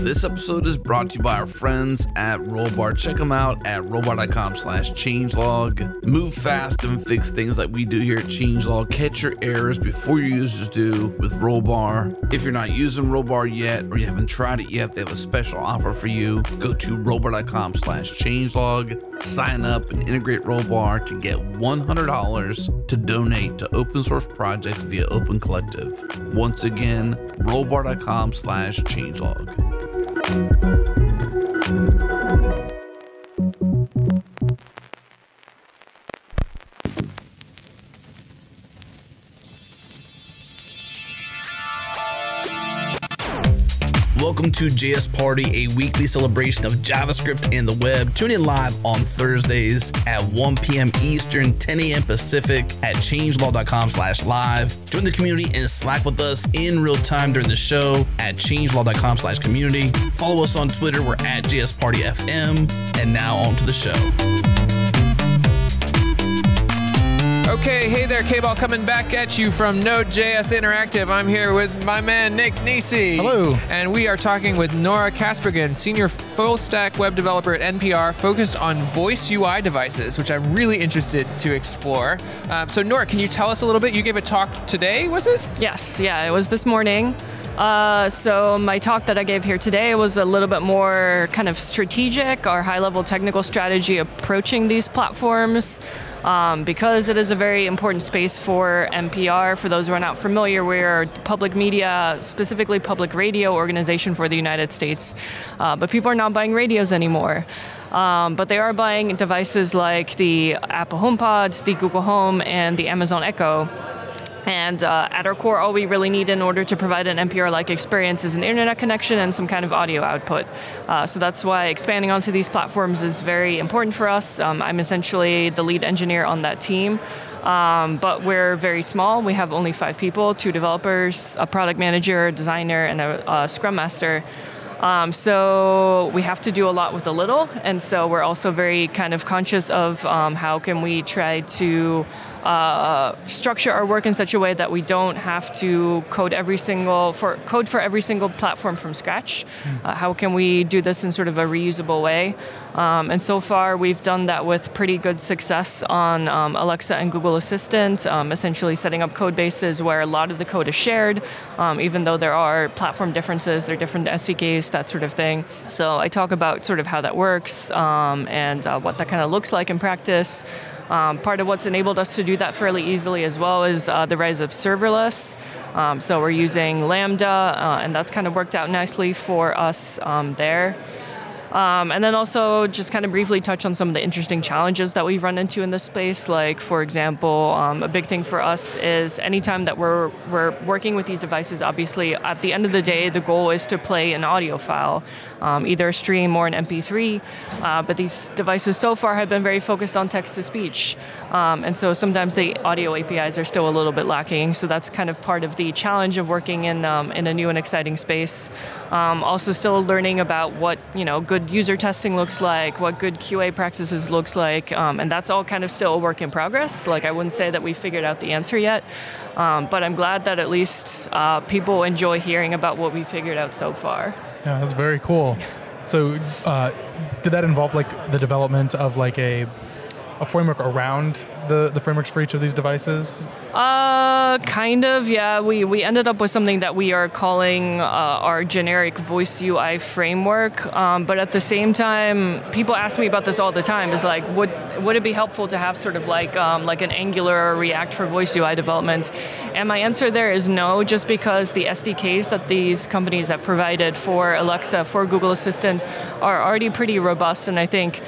This episode is brought to you by our friends at Rollbar. Check them out at rollbar.com slash changelog. Move fast and fix things like we do here at Changelog. Catch your errors before your users do with Rollbar. If you're not using Rollbar yet or you haven't tried it yet, they have a special offer for you. Go to rollbar.com slash changelog. Sign up and integrate Rollbar to get $100 to donate to open source projects via Open Collective. Once again, rollbar.com slash changelog. Thank you. Welcome to JS Party, a weekly celebration of JavaScript and the web. Tune in live on Thursdays at 1 p.m. Eastern, 10 a.m. Pacific at changelog.com slash live. Join the community and Slack with us in real time during the show at changelog.com slash community. Follow us on Twitter. We're at JS Party FM. And now on to the show. Okay, hey there, K-Ball coming back at you from Node.js Interactive. I'm here with my man Nick Nisi. Hello. And we are talking with Nara Kaspergen, senior full stack web developer at NPR, focused on voice UI devices, which I'm really interested to explore. Um, so, Nara, can you tell us a little bit? You gave a talk today, was it? Yes, yeah, it was this morning. Uh, so my talk that I gave here today was a little bit more kind of strategic or high-level technical strategy approaching these platforms. Um, because it is a very important space for NPR. For those who are not familiar, we're a public media, specifically public radio organization for the United States. Uh, but people are not buying radios anymore. Um, but they are buying devices like the Apple HomePod, the Google Home, and the Amazon Echo. And uh, at our core, all we really need in order to provide an NPR like experience is an internet connection and some kind of audio output. Uh, so that's why expanding onto these platforms is very important for us. Um, I'm essentially the lead engineer on that team. Um, but we're very small. We have only five people two developers, a product manager, a designer, and a, a scrum master. Um, so we have to do a lot with a little, and so we're also very kind of conscious of um, how can we try to uh, structure our work in such a way that we don't have to code every single for code for every single platform from scratch. Uh, how can we do this in sort of a reusable way? Um, and so far, we've done that with pretty good success on um, Alexa and Google Assistant, um, essentially setting up code bases where a lot of the code is shared, um, even though there are platform differences, there are different SDKs, that sort of thing. So I talk about sort of how that works um, and uh, what that kind of looks like in practice. Um, part of what's enabled us to do that fairly easily as well is uh, the rise of serverless. Um, so we're using Lambda, uh, and that's kind of worked out nicely for us um, there. Um, and then also just kind of briefly touch on some of the interesting challenges that we've run into in this space. Like, for example, um, a big thing for us is anytime that we're, we're working with these devices, obviously, at the end of the day, the goal is to play an audio file, um, either a stream or an MP3. Uh, but these devices so far have been very focused on text to speech. Um, and so sometimes the audio APIs are still a little bit lacking. So that's kind of part of the challenge of working in, um, in a new and exciting space. Um, also, still learning about what you know good user testing looks like, what good QA practices looks like, um, and that's all kind of still a work in progress. Like I wouldn't say that we figured out the answer yet, um, but I'm glad that at least uh, people enjoy hearing about what we figured out so far. Yeah, that's very cool. So, uh, did that involve like the development of like a a framework around the, the frameworks for each of these devices? Uh, kind of, yeah. We, we ended up with something that we are calling uh, our generic voice UI framework. Um, but at the same time, people ask me about this all the time. Is like, would would it be helpful to have sort of like um, like an Angular or React for voice UI development? And my answer there is no, just because the SDKs that these companies have provided for Alexa, for Google Assistant, are already pretty robust, and I think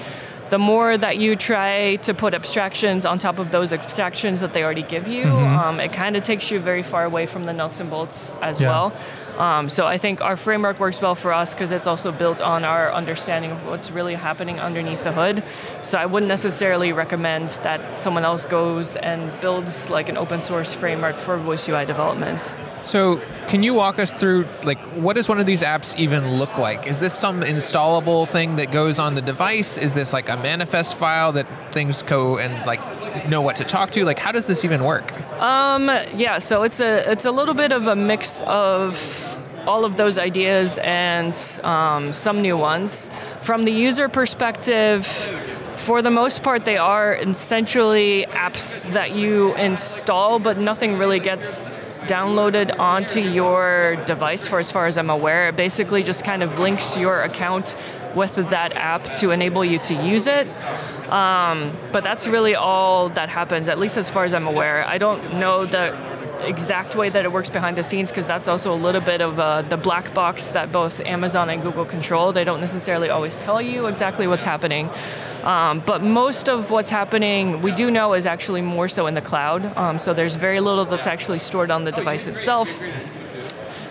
the more that you try to put abstractions on top of those abstractions that they already give you, Mm-hmm. um, it kind of takes you very far away from the nuts and bolts as Yeah. well. Um, so I think our framework works well for us because it's also built on our understanding of what's really happening underneath the hood. So I wouldn't necessarily recommend that someone else goes and builds like an open source framework for voice UI development. So, can you walk us through like what does one of these apps even look like? Is this some installable thing that goes on the device? Is this like a manifest file that things go and like know what to talk to? Like, how does this even work? Um, yeah, so it's a it's a little bit of a mix of all of those ideas and um, some new ones. From the user perspective, for the most part, they are essentially apps that you install, but nothing really gets downloaded onto your device for as far as I'm aware. It basically just kind of links your account with that app to enable you to use it. Um, but that's really all that happens, at least as far as I'm aware. I don't know the exact way that it works behind the scenes because that's also a little bit of uh, the black box that both Amazon and Google control. They don't necessarily always tell you exactly what's happening. Um, but most of what's happening, we do know, is actually more so in the cloud. Um, so there's very little that's actually stored on the device itself.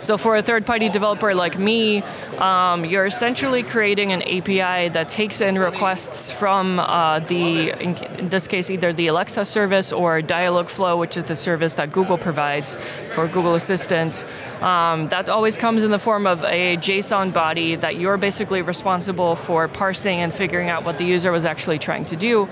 So for a third-party developer like me, um, you're essentially creating an API that takes in requests from uh, the, in, in, this case, either the Alexa service or Dialogflow, which is the service that Google provides for Google Assistant. Um, that always comes in the form of a JSON body that you're basically responsible for parsing and figuring out what the user was actually trying to do.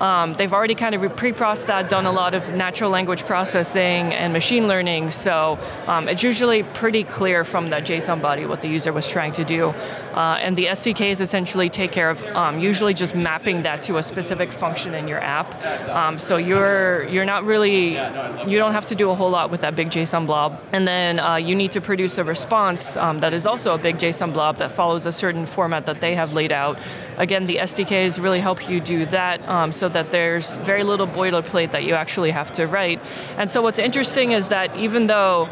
Um, they've already kind of pre-processed that, done a lot of natural language processing and machine learning. So um, it's usually pretty clear from that JSON body what the user was trying to do. Uh, and the SDKs essentially take care of um, usually just mapping that to a specific function in your app. Um, so you're you're not really you don't have to do a whole lot with that big JSON blob. And then uh, you need to produce a response um, that is also a big JSON blob that follows a certain format that they have laid out. Again, the SDKs really help you do that um, so that there's very little boilerplate that you actually have to write. And so what's interesting is that even though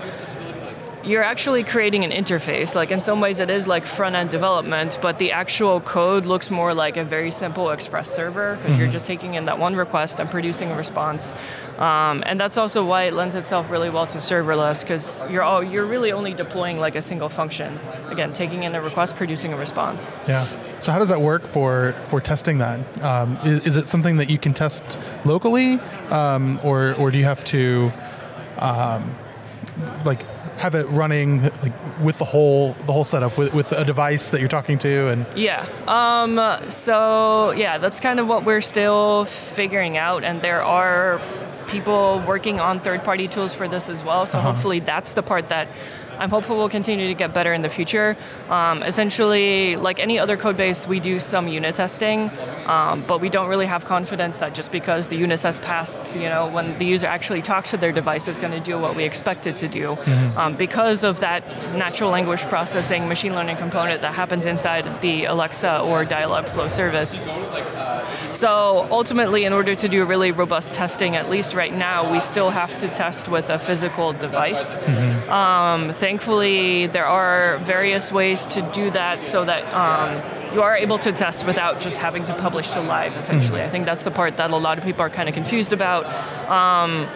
you're actually creating an interface. Like in some ways, it is like front end development, but the actual code looks more like a very simple Express server because mm-hmm. you're just taking in that one request and producing a response. Um, and that's also why it lends itself really well to serverless because you're all, you're really only deploying like a single function. Again, taking in a request, producing a response. Yeah. So how does that work for for testing that? Um, is, is, it something that you can test locally, um, or or do you have to um, like have it running like with the whole the whole setup with, with a device that you're talking to and yeah um, so yeah that's kind of what we're still figuring out and there are people working on third party tools for this as well so uh-huh. hopefully that's the part that I'm hopeful we'll continue to get better in the future. Um, essentially, like any other code base, we do some unit testing, um, but we don't really have confidence that just because the unit test passes, you know, when the user actually talks to their device, is going to do what we expect it to do. Mm-hmm. Um, because of that natural language processing machine learning component that happens inside the Alexa or Dialogflow service. So ultimately, in order to do really robust testing, at least right now, we still have to test with a physical device. Mm-hmm. Thankfully, there are various ways to do that so that um, you are able to test without just having to publish to live, essentially. Mm-hmm. I think that's the part that a lot of people are kind of confused about. Um,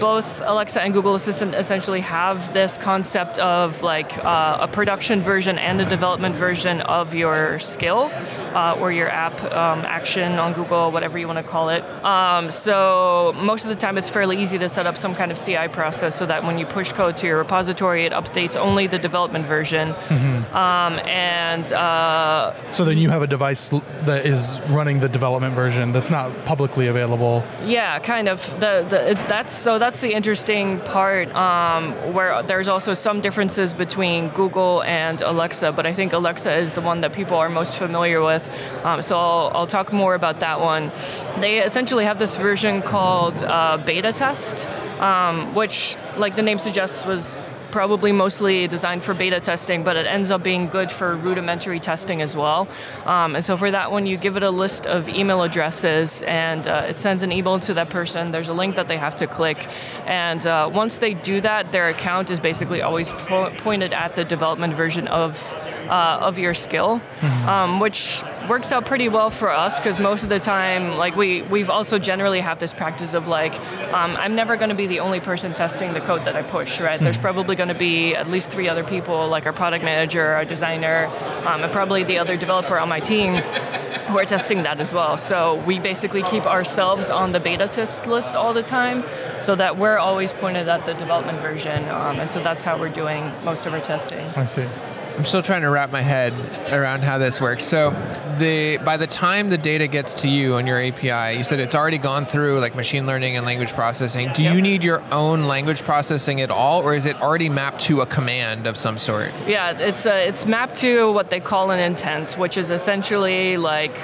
both Alexa and Google Assistant essentially have this concept of like uh, a production version and a development version of your skill uh, or your app um, action on Google, whatever you want to call it. Um, so most of the time, it's fairly easy to set up some kind of CI process so that when you push code to your repository, it updates only the development version. Mm-hmm. Um, and uh, so then you have a device that is running the development version that's not publicly available. Yeah, kind of. The, the that's so that's the interesting part um, where there's also some differences between Google and Alexa, but I think Alexa is the one that people are most familiar with. Um, so I'll, I'll, talk more about that one. They essentially have this version called uh, beta test, um, which, like the name suggests, was probably mostly designed for beta testing, but it ends up being good for rudimentary testing as well. Um, and so for that one, you give it a list of email addresses and uh, it sends an email to that person. There's a link that they have to click. And uh, once they do that, their account is basically always po- pointed at the development version of uh, of your skill, um, which works out pretty well for us because most of the time, like we we've also generally have this practice of like um, I'm never going to be the only person testing the code that I push, right? There's probably going to be at least three other people, like our product manager, our designer, um, and probably the other developer on my team who are testing that as well. So we basically keep ourselves on the beta test list all the time, so that we're always pointed at the development version, um, and so that's how we're doing most of our testing. I see. I'm still trying to wrap my head around how this works. So, the by the time the data gets to you on your API, you said it's already gone through like machine learning and language processing. Do you need your own language processing at all, or is it already mapped to a command of some sort? Yeah, it's uh, it's mapped to what they call an intent, which is essentially like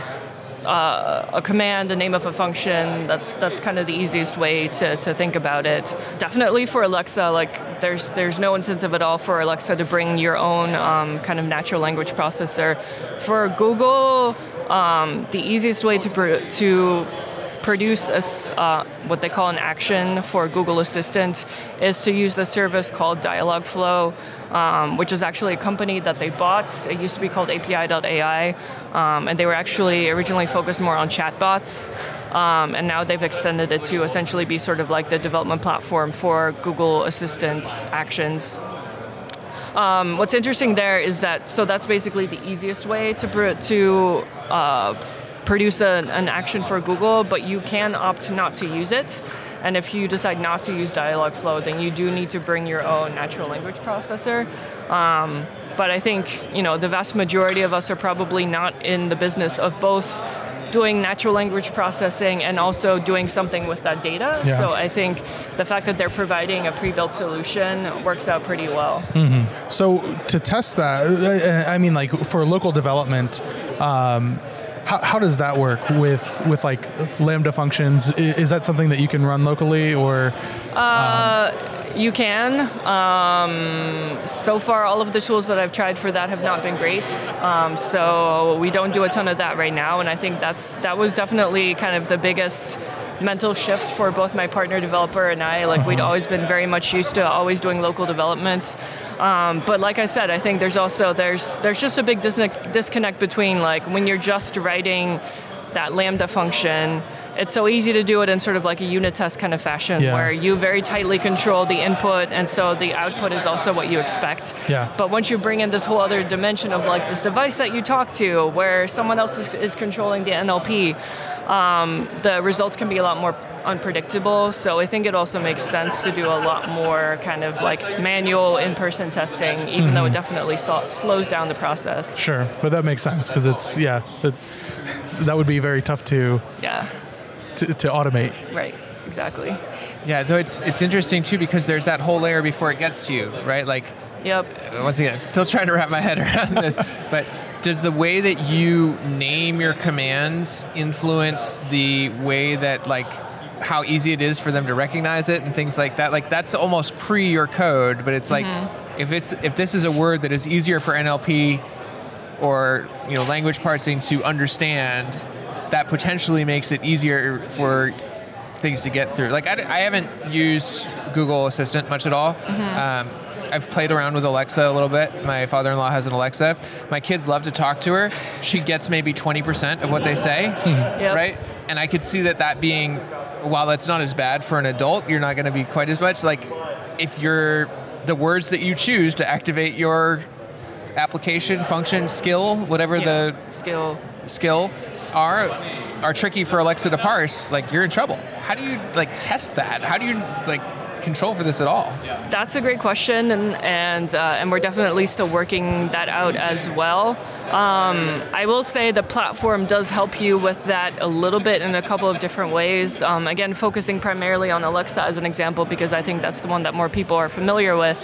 uh, a command, the name of a function. That's that's kind of the easiest way to, to think about it. Definitely for Alexa, like there's there's no incentive at all for Alexa to bring your own um, kind of natural language processor. For Google, um, the easiest way to to produce a uh, what they call an action for Google Assistant is to use the service called Dialogflow, um, which is actually a company that they bought. It used to be called API.ai, um, and they were actually originally focused more on chatbots. Um, and now they've extended it to essentially be sort of like the development platform for Google Assistant actions. Um, what's interesting there is that so that's basically the easiest way to pr- to uh, produce a, an action for Google, but you can opt not to use it. And if you decide not to use Dialogflow, then you do need to bring your own natural language processor. Um, but I think you know the vast majority of us are probably not in the business of both doing natural language processing and also doing something with that data. Yeah. So I think the fact that they're providing a pre-built solution works out pretty well. So to test that, I mean, like for local development, um, how, how does that work with with like Lambda functions? I- Is that something that you can run locally, or You can. Um, so far, all of the tools that I've tried for that have not been great. Um, so we don't do a ton of that right now, and I think that's that was definitely kind of the biggest mental shift for both my partner developer and I. Like we'd always been very much used to always doing local developments. Um, but like I said, I think there's also there's there's just a big disconnect, disconnect between like when you're just writing that lambda function. It's so easy to do it in sort of like a unit test kind of fashion Yeah. where you very tightly control the input and so the output is also what you expect. Yeah. But once you bring in this whole other dimension of like this device that you talk to where someone else is, is controlling the NLP, um, the results can be a lot more unpredictable. So I think it also makes sense to do a lot more kind of like manual in-person testing, even though it definitely so- slows down the process. sure? But that makes sense because it's yeah, that, that would be very tough to, Yeah, to to automate. right, exactly. Yeah, though it's it's interesting too because there's that whole layer before it gets to you, right? Like Yep. once again, I'm still trying to wrap my head around this, but does the way that you name your commands influence the way that like how easy it is for them to recognize it and things like that? Like that's almost pre your code, but it's like mm-hmm. if it's if this is a word that is easier for NLP or you know language parsing to understand, that potentially makes it easier for things to get through. Like I, I haven't used Google Assistant much at all. Um, I've played around with Alexa a little bit. My father-in-law has an Alexa. My kids love to talk to her. She gets maybe 20% of what they say, Yep. right? And I could see that that being, while that's not as bad for an adult, you're not going to be quite as much. Like if you're the words that you choose to activate your application, function, skill, whatever Yeah. the skill. skill are are tricky for Alexa to parse, like you're in trouble. How do you like test that? How do you like control for this at all? That's a great question, and and uh, and we're definitely still working that out as well. Um, I will say the platform does help you with that a little bit in a couple of different ways. Um, again, focusing primarily on Alexa as an example because I think that's the one that more people are familiar with.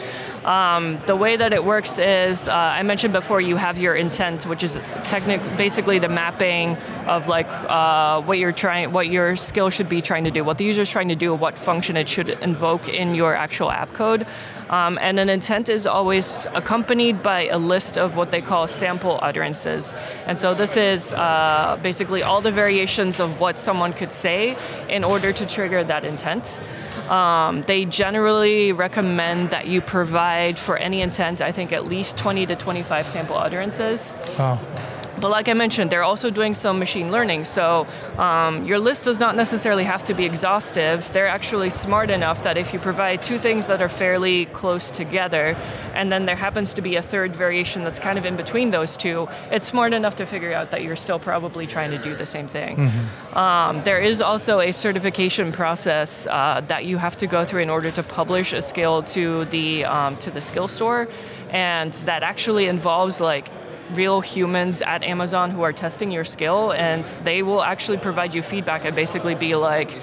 Um, the way that it works is, uh, I mentioned before, you have your intent, which is technic- basically the mapping of like uh, what you're trying, what your skill should be trying to do, what the user is trying to do, what function it should invoke in your actual app code. Um, and an intent is always accompanied by a list of what they call sample utterances. And so this is uh, basically all the variations of what someone could say in order to trigger that intent. Um, they generally recommend that you provide for any intent, I think, at least 20 to 25 sample utterances. Oh, But like I mentioned, they're also doing some machine learning. So um, your list does not necessarily have to be exhaustive. They're actually smart enough that if you provide two things that are fairly close together, and then there happens to be a third variation that's kind of in between those two, it's smart enough to figure out that you're still probably trying to do the same thing. Um, there is also a certification process uh, that you have to go through in order to publish a skill to the um, to the skill store, and that actually involves like real humans at Amazon who are testing your skill, and they will actually provide you feedback and basically be like,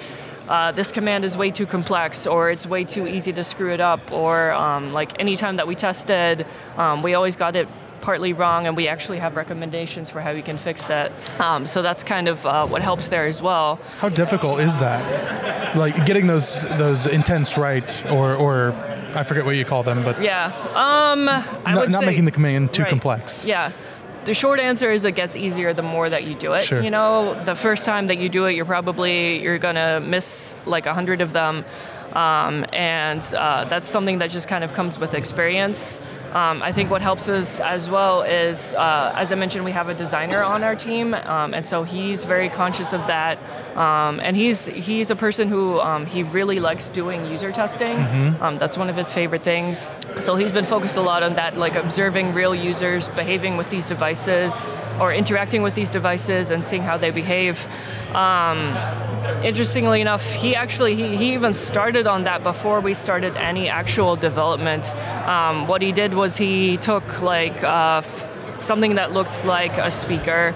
uh, this command is way too complex, or it's way too easy to screw it up, or um, like anytime that we tested, um, we always got it partly wrong, and we actually have recommendations for how you can fix that. Um, so that's kind of uh, what helps there as well. how difficult is that? Like getting those those intents right, or or I forget what you call them, but Yeah. Um, I not, would not say, making the command too Right. complex. Yeah. The short answer is it gets easier the more that you do it. Sure. You know, the first time that you do it, you're probably you're gonna miss like a hundred of them, um, and uh, that's something that just kind of comes with experience. Um, I think what helps us as well is, uh, as I mentioned, we have a designer on our team, um, and so he's very conscious of that. Um, and he's he's a person who um, he really likes doing user testing. Um, that's one of his favorite things. So he's been focused a lot on that, like observing real users behaving with these devices or interacting with these devices and seeing how they behave. Um, interestingly enough, he actually he, he even started on that before we started any actual development. Um, what he did was he took like uh, f- something that looked like a speaker.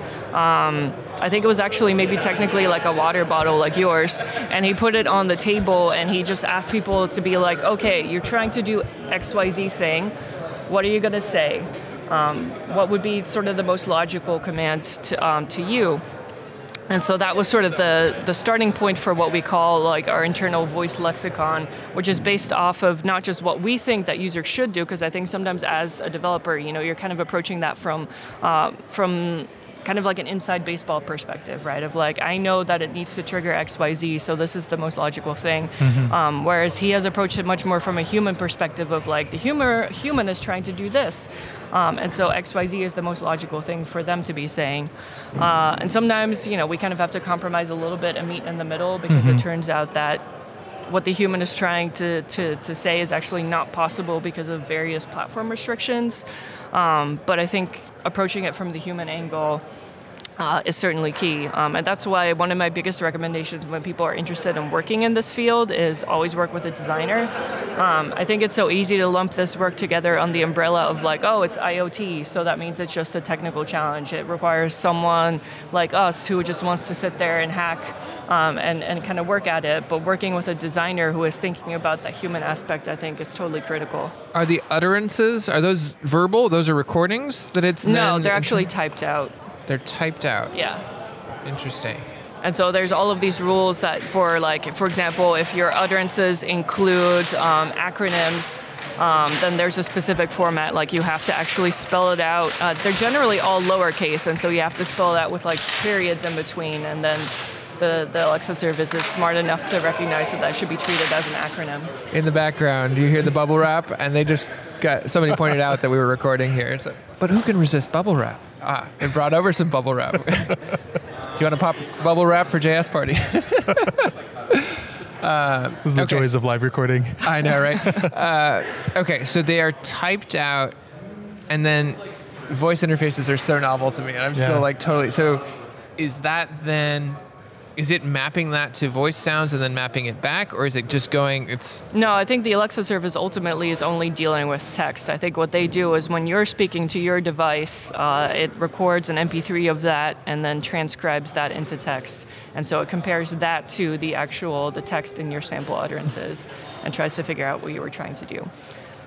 I think it was actually maybe technically like a water bottle like yours, and he put it on the table and he just asked people to be like, okay, you're trying to do X Y Z thing. What are you gonna say? Um, what would be sort of the most logical command to, um, to you? And so that was sort of the, the starting point for what we call like our internal voice lexicon, which is based off of not just what we think that users should do, because I think sometimes as a developer, you know, you're kind of approaching that from uh, from kind of like an inside baseball perspective, right? Of like, I know that it needs to trigger X, Y, Z, so this is the most logical thing. Um, whereas he has approached it much more from a human perspective of like, the humor, human is trying to do this. Um, and so X, Y, Z is the most logical thing for them to be saying. Uh, and sometimes, you know, we kind of have to compromise a little bit and meet in the middle because it turns out that what the human is trying to, to, to say is actually not possible because of various platform restrictions. Um, but I think approaching it from the human angle uh, is certainly key. Um, and that's why one of my biggest recommendations when people are interested in working in this field is always work with a designer. Um, I think it's so easy to lump this work together on the umbrella of like, oh, it's IoT, so that means it's just a technical challenge. It requires someone like us who just wants to sit there and hack um, and, and kind of work at it. But working with a designer who is thinking about the human aspect, I think, is totally critical. Are the utterances are those verbal? Those are recordings that it's No, then- they're actually typed out. they're typed out. Yeah. Interesting. And so there's all of these rules that, for like, for example, if your utterances include um, acronyms, um, then there's a specific format. Like you have to actually spell it out. Uh, they're generally all lowercase, and so you have to spell it out with like periods in between. And then the the Alexa service is smart enough to recognize that that should be treated as an acronym. In the background, you hear the bubble wrap, and they just got somebody pointed out that we were recording here. It's like, but who can resist bubble wrap? Ah, it brought over some bubble wrap. Do you want to pop bubble wrap for JS Party? This is the Okay. joys of live recording. I know, right? uh, okay, so they are typed out, and then voice interfaces are so novel to me, and I'm Yeah. still like totally. So, is that then? Is it mapping that to voice sounds and then mapping it back, or is it just going? It's No, I think the Alexa service ultimately is only dealing with text. I think what they do is when you're speaking to your device, uh, it records an MP3 of that and then transcribes that into text. And so it compares that to the actual the text in your sample utterances and tries to figure out what you were trying to do.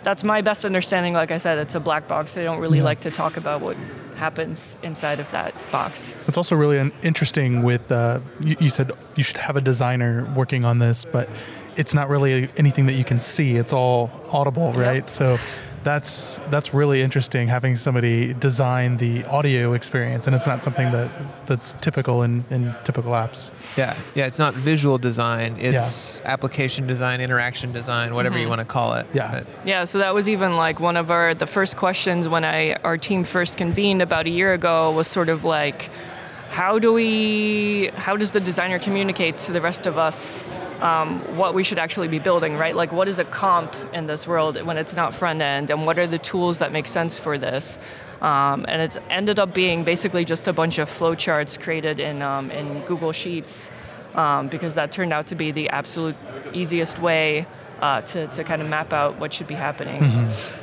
That's my best understanding. Like I said, it's a black box. They don't really Yeah. like to talk about what happens inside of that box. It's also really un- interesting with uh, you, you said you should have a designer working on this, but it's not really anything that you can see. It's all audible, right? So that's that's really interesting having somebody design the audio experience, and it's not something that that's typical in, in typical apps. Yeah, yeah. It's not visual design. It's application design, interaction design, whatever you mm-hmm. want to call it. Yeah. But- Yeah, so that was even like one of our the first questions when I our team first convened about a year ago was sort of like how do we how does the designer communicate to the rest of us um, what we should actually be building right? Like what is a comp in this world when it's not front end? And what are the tools that make sense for this? Um, and it's ended up being basically just a bunch of flowcharts created in um, in google sheets um, because that turned out to be the absolute easiest way uh, to, to kind of map out what should be happening.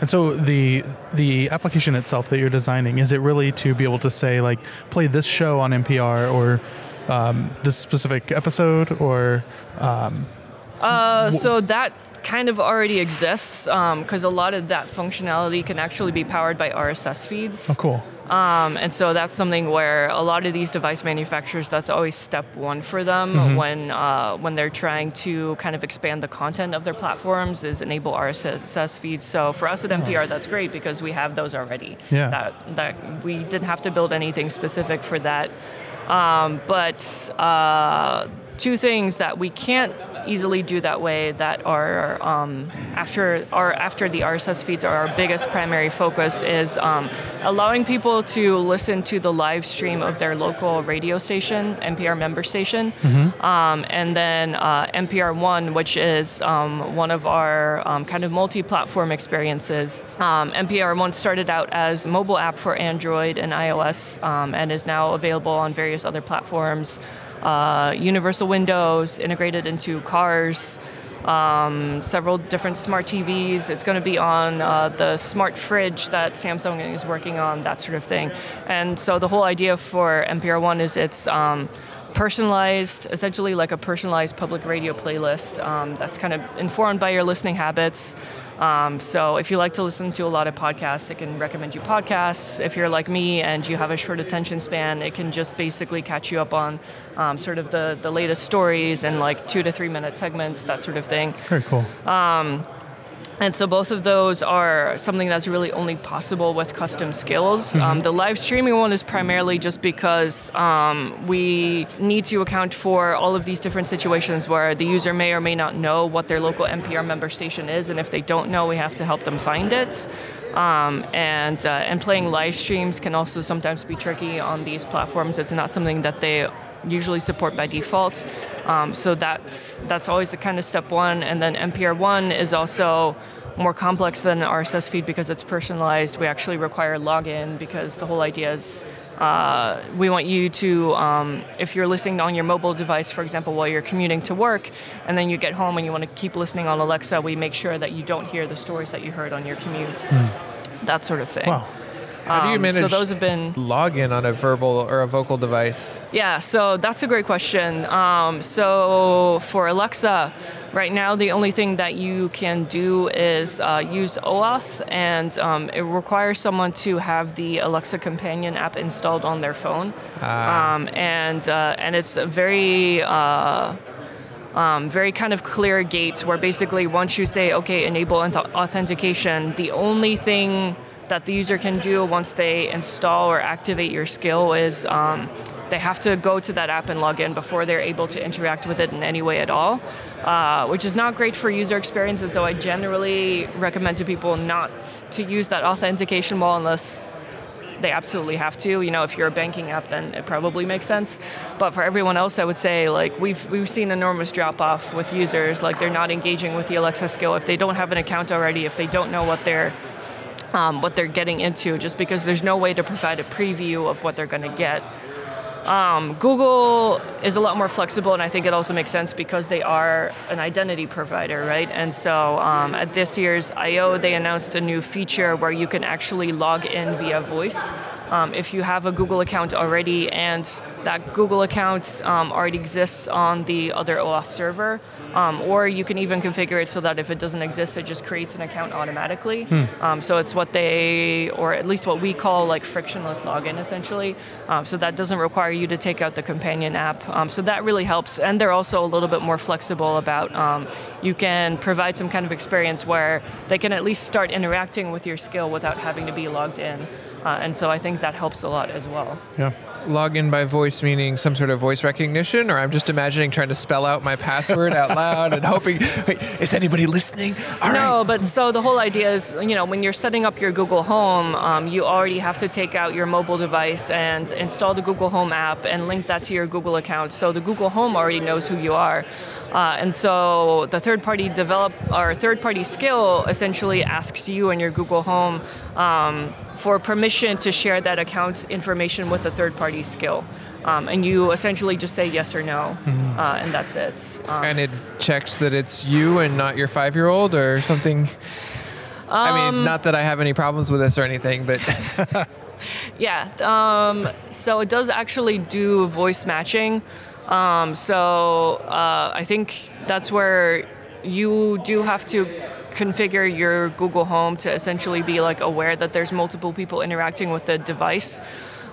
And so the the application itself that you're designing is it really to be able to say like play this show on NPR or um, this specific episode or Uh, so that kind of already exists because a lot of that functionality can actually be powered by RSS feeds. oh cool Um, and so that's something where a lot of these device manufacturers, that's always step one for them when uh, when they're trying to kind of expand the content of their platforms is enable RSS feeds. So for us at NPR, that's great because we have those already. Yeah. That that we didn't have to build anything specific for that. Um, but uh, two things that we can't easily do that way that are um, after are after the RSS feeds are our biggest primary focus is um, allowing people to listen to the live stream of their local radio station, NPR member station, um, and then uh, NPR One, which is um, one of our um, kind of multi-platform experiences. Um, NPR One started out as a mobile app for Android and iOS, um, and is now available on various other platforms. Uh, universal windows integrated into cars, um, several different smart TVs. It's going to be on uh, the smart fridge that Samsung is working on, that sort of thing. And so the whole idea for NPR One is it's um, personalized, essentially like a personalized public radio playlist um, that's kind of informed by your listening habits. Um, so if you like to listen to a lot of podcasts, it can recommend you podcasts. If you're like me and you have a short attention span, it can just basically catch you up on um, sort of the, the latest stories and like two to three minute segments, that sort of thing. very cool And so both of those are something that's really only possible with custom skills. Um, the live streaming one is primarily just because um, we need to account for all of these different situations where the user may or may not know what their local NPR member station is, and if they don't know, we have to help them find it. Um, and uh, and playing live streams can also sometimes be tricky on these platforms. It's not something that they usually support by default. Um, so that's that's always a kind of step one. And then NPR one is also more complex than an RSS feed because it's personalized. We actually require login because the whole idea is uh, we want you to, um, if you're listening on your mobile device, for example, while you're commuting to work, and then you get home and you want to keep listening on Alexa, we make sure that you don't hear the stories that you heard on your commute. That sort of thing. wow How do you Um, manage So those have been login on a verbal or a vocal device? yeah, so that's a great question. Um, so for Alexa, right now the only thing that you can do is uh, use OAuth, and um, it requires someone to have the Alexa Companion app installed on their phone, um, and uh, and it's a very uh, um, very kind of clear gate where basically once you say okay enable authentication the only thing that the user can do once they install or activate your skill is um, they have to go to that app and log in before they're able to interact with it in any way at all uh, which is not great for user experience and so i generally recommend to people not to use that authentication wall unless they absolutely have to. You know, if you're a banking app, then it probably makes sense. But for everyone else, I would say like we've we've seen enormous drop off with users. Like they're not engaging with the Alexa skill if they don't have an account already. If they don't know what they're um, what they're getting into, just because there's no way to provide a preview of what they're going to get. Um, Google is a lot more flexible, and I think it also makes sense because they are an identity provider, right? And so um, at this year's I/O, they announced a new feature where you can actually log in via voice um, if you have a Google account already and that Google account um, already exists on the other OAuth server, um, or you can even configure it so that if it doesn't exist, it just creates an account automatically. Um, so it's what they, or at least what we call like frictionless login essentially. Um, so that doesn't require you to take out the companion app. Um, so that really helps. And they're also a little bit more flexible about um, you can provide some kind of experience where they can at least start interacting with your skill without having to be logged in. Uh, and so I think that helps a lot as well. Yeah. Login by voice meaning some sort of voice recognition, or I'm just imagining trying to spell out my password out loud and hoping, wait, is anybody listening? All right. No, but so the whole idea is, you know, when you're setting up your Google Home, um, you already have to take out your mobile device and install the Google Home app and link that to your Google account. So the Google Home already knows who you are. Uh, and so the third-party develop or third-party skill essentially asks you and your Google Home um, for permission to share that account information with a third-party skill, um, and you essentially just say yes or no, uh, and that's it. Um, And it checks that it's you and not your five year old or something. I Um, mean, not that I have any problems with this or anything, but Yeah. Um, so it does actually do voice matching. Um, so uh, I think that's where you do have to configure your Google Home to essentially be like aware that there's multiple people interacting with the device.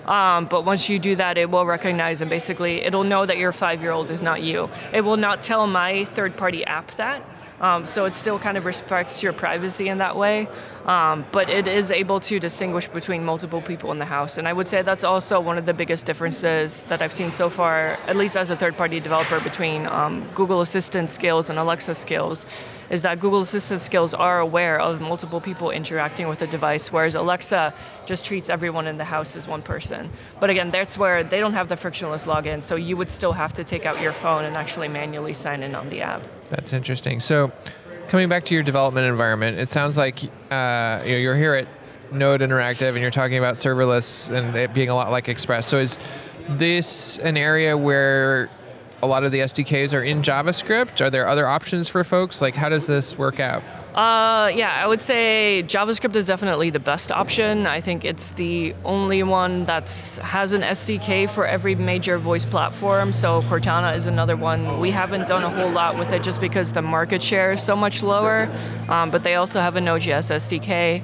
Um, but once you do that, it will recognize and basically it'll know that your five-year-old is not you. It will not tell my third-party app that. Um, so it still kind of respects your privacy in that way, um, but it is able to distinguish between multiple people in the house. And I would say that's also one of the biggest differences that I've seen so far, at least as a third-party developer, between um, Google Assistant skills and Alexa skills, is that Google Assistant skills are aware of multiple people interacting with the device, whereas Alexa just treats everyone in the house as one person. But again, that's where they don't have the frictionless login, so you would still have to take out your phone and actually manually sign in on the app. That's interesting. So, coming back to your development environment, it sounds like uh, you you're here at Node Interactive and you're talking about serverless and it being a lot like Express. So, is this an area where a lot of the SDKs are in JavaScript? Are there other options for folks? Like, how does this work out? Uh, yeah, I would say JavaScript is definitely the best option. I think it's the only one that has an SDK for every major voice platform. So Cortana is another one. We haven't done a whole lot with it just because the market share is so much lower. Um, but they also have a Node.js SDK.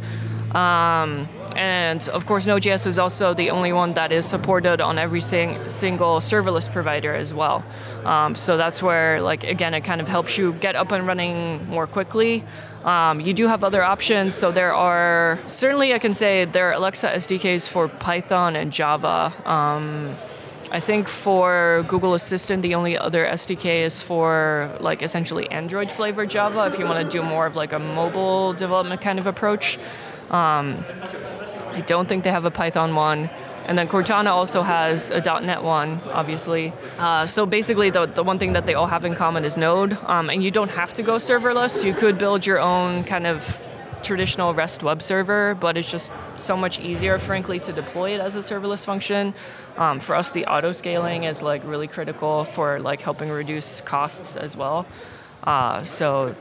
Um, and of course, Node.js is also the only one that is supported on every sing- single serverless provider as well. Um, so that's where, like, again, it kind of helps you get up and running more quickly. Um, you do have other options. So there are certainly, I can say, there are Alexa SDKs for Python and Java. Um, I think for Google Assistant, the only other SDK is for like essentially Android flavored Java. If you want to do more of like a mobile development kind of approach, um, I don't think they have a Python one. And then Cortana also has a .NET one, obviously. Uh, so basically, the, the one thing that they all have in common is Node, um, and you don't have to go serverless. You could build your own kind of traditional REST web server, but it's just so much easier, frankly, to deploy it as a serverless function. Um, for us, the auto scaling is like really critical for like helping reduce costs as well. Uh, so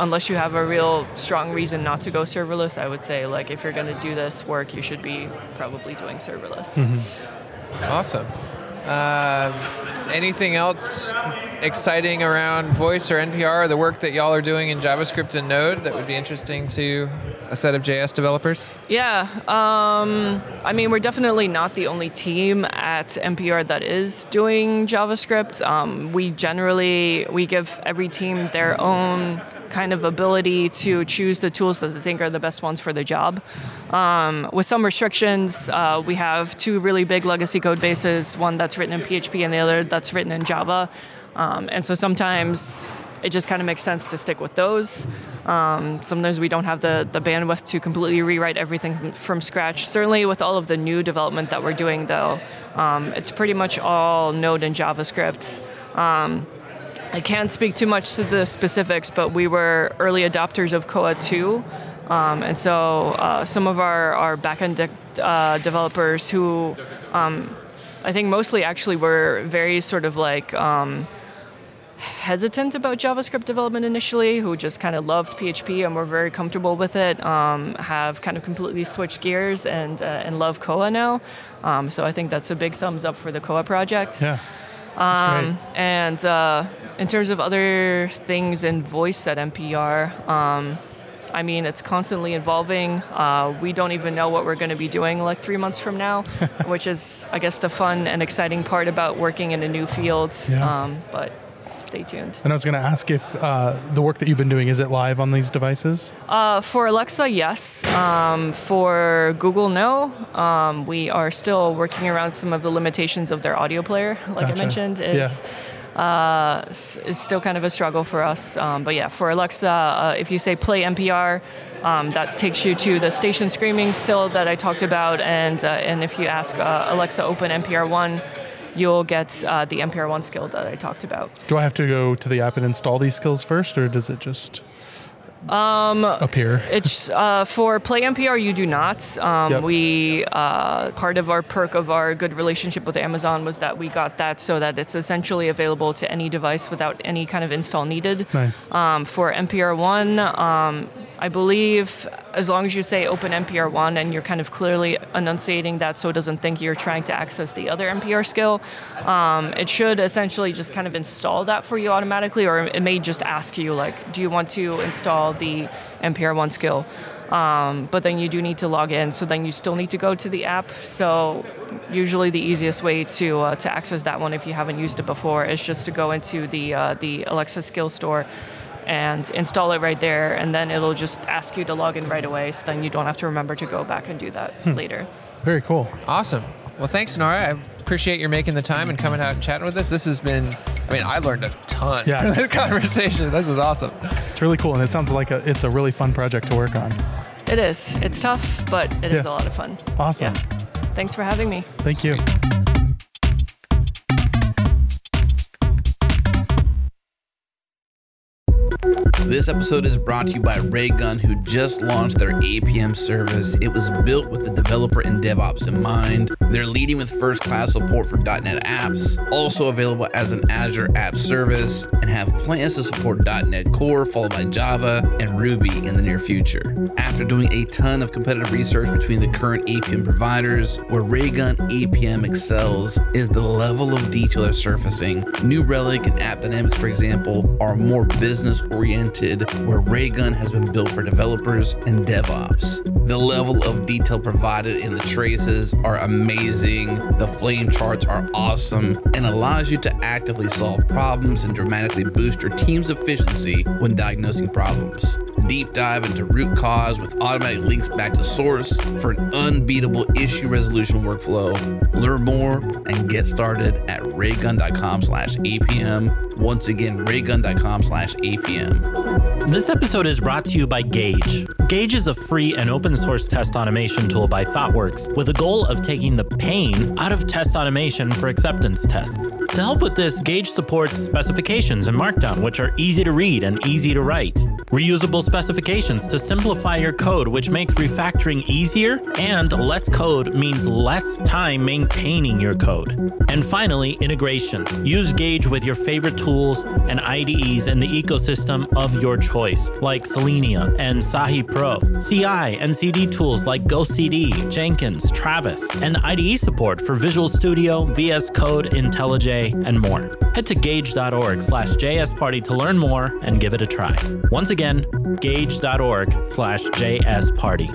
unless you have a real strong reason not to go serverless, I would say like if you're going to do this work, you should be probably doing serverless. Awesome. Um, anything else exciting around voice or NPR or the work that y'all are doing in JavaScript and Node that would be interesting to a set of JS developers? Yeah, um, I mean, we're definitely not the only team at NPR that is doing JavaScript. Um, we generally we give every team their own kind of ability to choose the tools that they think are the best ones for the job. Um, with some restrictions, uh, we have two really big legacy code bases: one that's written in PHP and the other that's written in Java. Um, and so sometimes it just kind of makes sense to stick with those. Um, sometimes we don't have the, the bandwidth to completely rewrite everything from scratch. Certainly, with all of the new development that we're doing, though, um, it's pretty much all Node and JavaScript. Um, I can't speak too much to the specifics, but we were early adopters of Koa 2. Um, and so uh, some of our, our backend de- uh, developers who um, I think mostly actually were very sort of like um, hesitant about JavaScript development initially, who just kind of loved PHP and were very comfortable with it, um, have kind of completely switched gears and uh, and love Koa now. Um, so I think that's a big thumbs up for the Koa project. Yeah. Um, and uh, in terms of other things in voice at NPR, um, I mean, it's constantly evolving. Uh, we don't even know what we're going to be doing like three months from now, which is, I guess, the fun and exciting part about working in a new field. Yeah. Um, but stay tuned. And I was going to ask if uh, the work that you've been doing is it live on these devices? Uh, for Alexa, yes. Um, for Google, no. Um, we are still working around some of the limitations of their audio player, like Gotcha. I mentioned. Is uh, s- is still kind of a struggle for us. Um, but yeah, for Alexa, uh, if you say play NPR, um, that takes you to the station screaming still that I talked about, and uh, and if you ask uh, Alexa open NPR one, you'll get uh, the NPR one skill that I talked about. Do I have to go to the app and install these skills first, or does it just um, appear? It's uh, for Play NPR. You do not. Um, Yep. We uh, part of our perk of our good relationship with Amazon was that we got that so that it's essentially available to any device without any kind of install needed. Nice. Um, for NPR one, um, I believe as long as you say open NPR one and you're kind of clearly enunciating that so it doesn't think you're trying to access the other NPR skill, um, it should essentially just kind of install that for you automatically, or it may just ask you like, do you want to install the NPR one skill? Um, but then you do need to log in, so then you still need to go to the app. So usually the easiest way to uh, to access that one if you haven't used it before is just to go into the uh, the Alexa skill store and install it right there, and then it'll just ask you to log in right away. So then you don't have to remember to go back and do that hmm. later. Very cool. Awesome. Well, thanks, Nara. I appreciate your making the time and coming out and chatting with us. This has been, I mean, I learned a ton Yeah. from this conversation. This is awesome. It's really cool, and it sounds like a, it's a really fun project to work on. It is. It's tough, but it is Yeah. a lot of fun. Awesome. Yeah. Thanks for having me. Thank you. This episode is brought to you by Raygun, who just launched their APM service. It was built with the developer and DevOps in mind. They're leading with first class support for .NET apps, also available as an Azure app service, and have plans to support .NET Core, followed by Java and Ruby in the near future. After doing a ton of competitive research between the current APM providers, where Raygun APM excels is the level of detail they're surfacing. New Relic and App Dynamics, for example, are more business oriented, where Raygun has been built for developers and DevOps. The level of detail provided in the traces are amazing. The flame charts are awesome and allows you to actively solve problems and dramatically boost your team's efficiency when diagnosing problems. Deep dive into root cause with automatic links back to source for an unbeatable issue resolution workflow. Learn more and get started at raygun.com slash APM. Once again, raygun.com slash APM. This episode is brought to you by Gauge. Gauge is a free and open source test automation tool by ThoughtWorks with a goal of taking the pain out of test automation for acceptance tests. To help with this, Gauge supports specifications in Markdown, which are easy to read and easy to write. Reusable specifications to simplify your code, which makes refactoring easier, and less code means less time maintaining your code. And finally, integration. Use Gauge with your favorite tools and IDEs in the ecosystem of your choice, like Selenium and Sahi Pro, CI and CD tools like GoCD, Jenkins, Travis, and IDE support for Visual Studio, VS Code, IntelliJ, and more. Head to gauge.org slash jsparty to learn more and give it a try. Once again, gauge.org slash jsparty.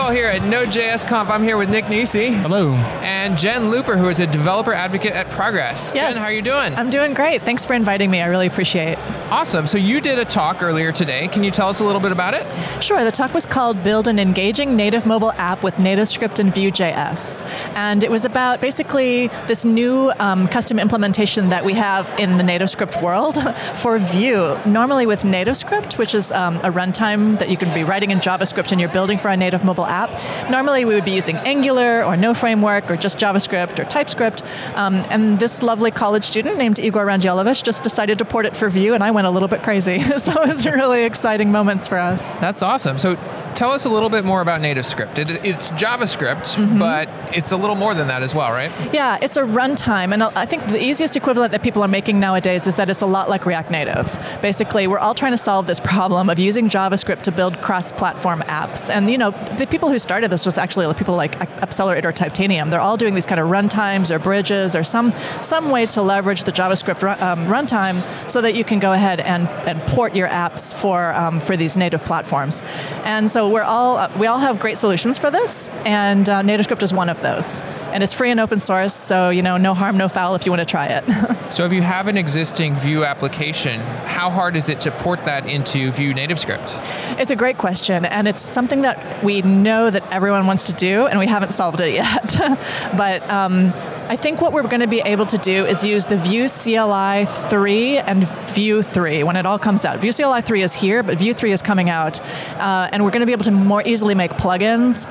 K-Ball here at Node.js Conf. I'm here with Nick Nisi Hello. and Jen Looper, who is a developer advocate at Progress. Yes. Jen, how are you doing? I'm doing great. Thanks for inviting me. I really appreciate it. awesome. So you did a talk earlier today. Can you tell us a little bit about it? Sure, the talk was called Build an Engaging Native Mobile App with NativeScript and Vue.js. And it was about basically this new um, custom implementation that we have in the NativeScript world for Vue. Normally with NativeScript, which is um, a runtime that you can be writing in JavaScript and you're building for a native mobile app, normally we would be using Angular or no framework or just JavaScript or TypeScript. Um, and this lovely college student named Igor Randjelovic just decided to port it for Vue, and I went a little bit crazy. so it was really exciting moments for us. That's awesome. So tell us a little bit more about NativeScript. It, it's JavaScript, mm-hmm. but it's a little more than that as well, right? Yeah, it's a runtime, and I think the easiest equivalent that people are making nowadays is that it's a lot like React Native. Basically, we're all trying to solve this problem of using JavaScript to build cross-platform apps. And you know, the people who started this was actually people like Appcelerator or Titanium. They're all doing these kind of runtimes or bridges or some some way to leverage the JavaScript run, um, runtime so that you can go ahead and, and port your apps for um, for these native platforms. And so we're all uh, we all have great solutions for this, and uh, NativeScript is one of those. And it's free and open source, so you know, no harm, no foul if you want to try it. so if you have an existing Vue application, how hard is it to port that into Vue NativeScript? It's a great question, and it's something that we know that everyone wants to do, and we haven't solved it yet. but um, I think what we're going to be able to do is use the Vue CLI 3 and Vue 3 when it all comes out. Vue CLI 3 is here, but Vue 3 is coming out. Uh, and we're going to be able to more easily make plugins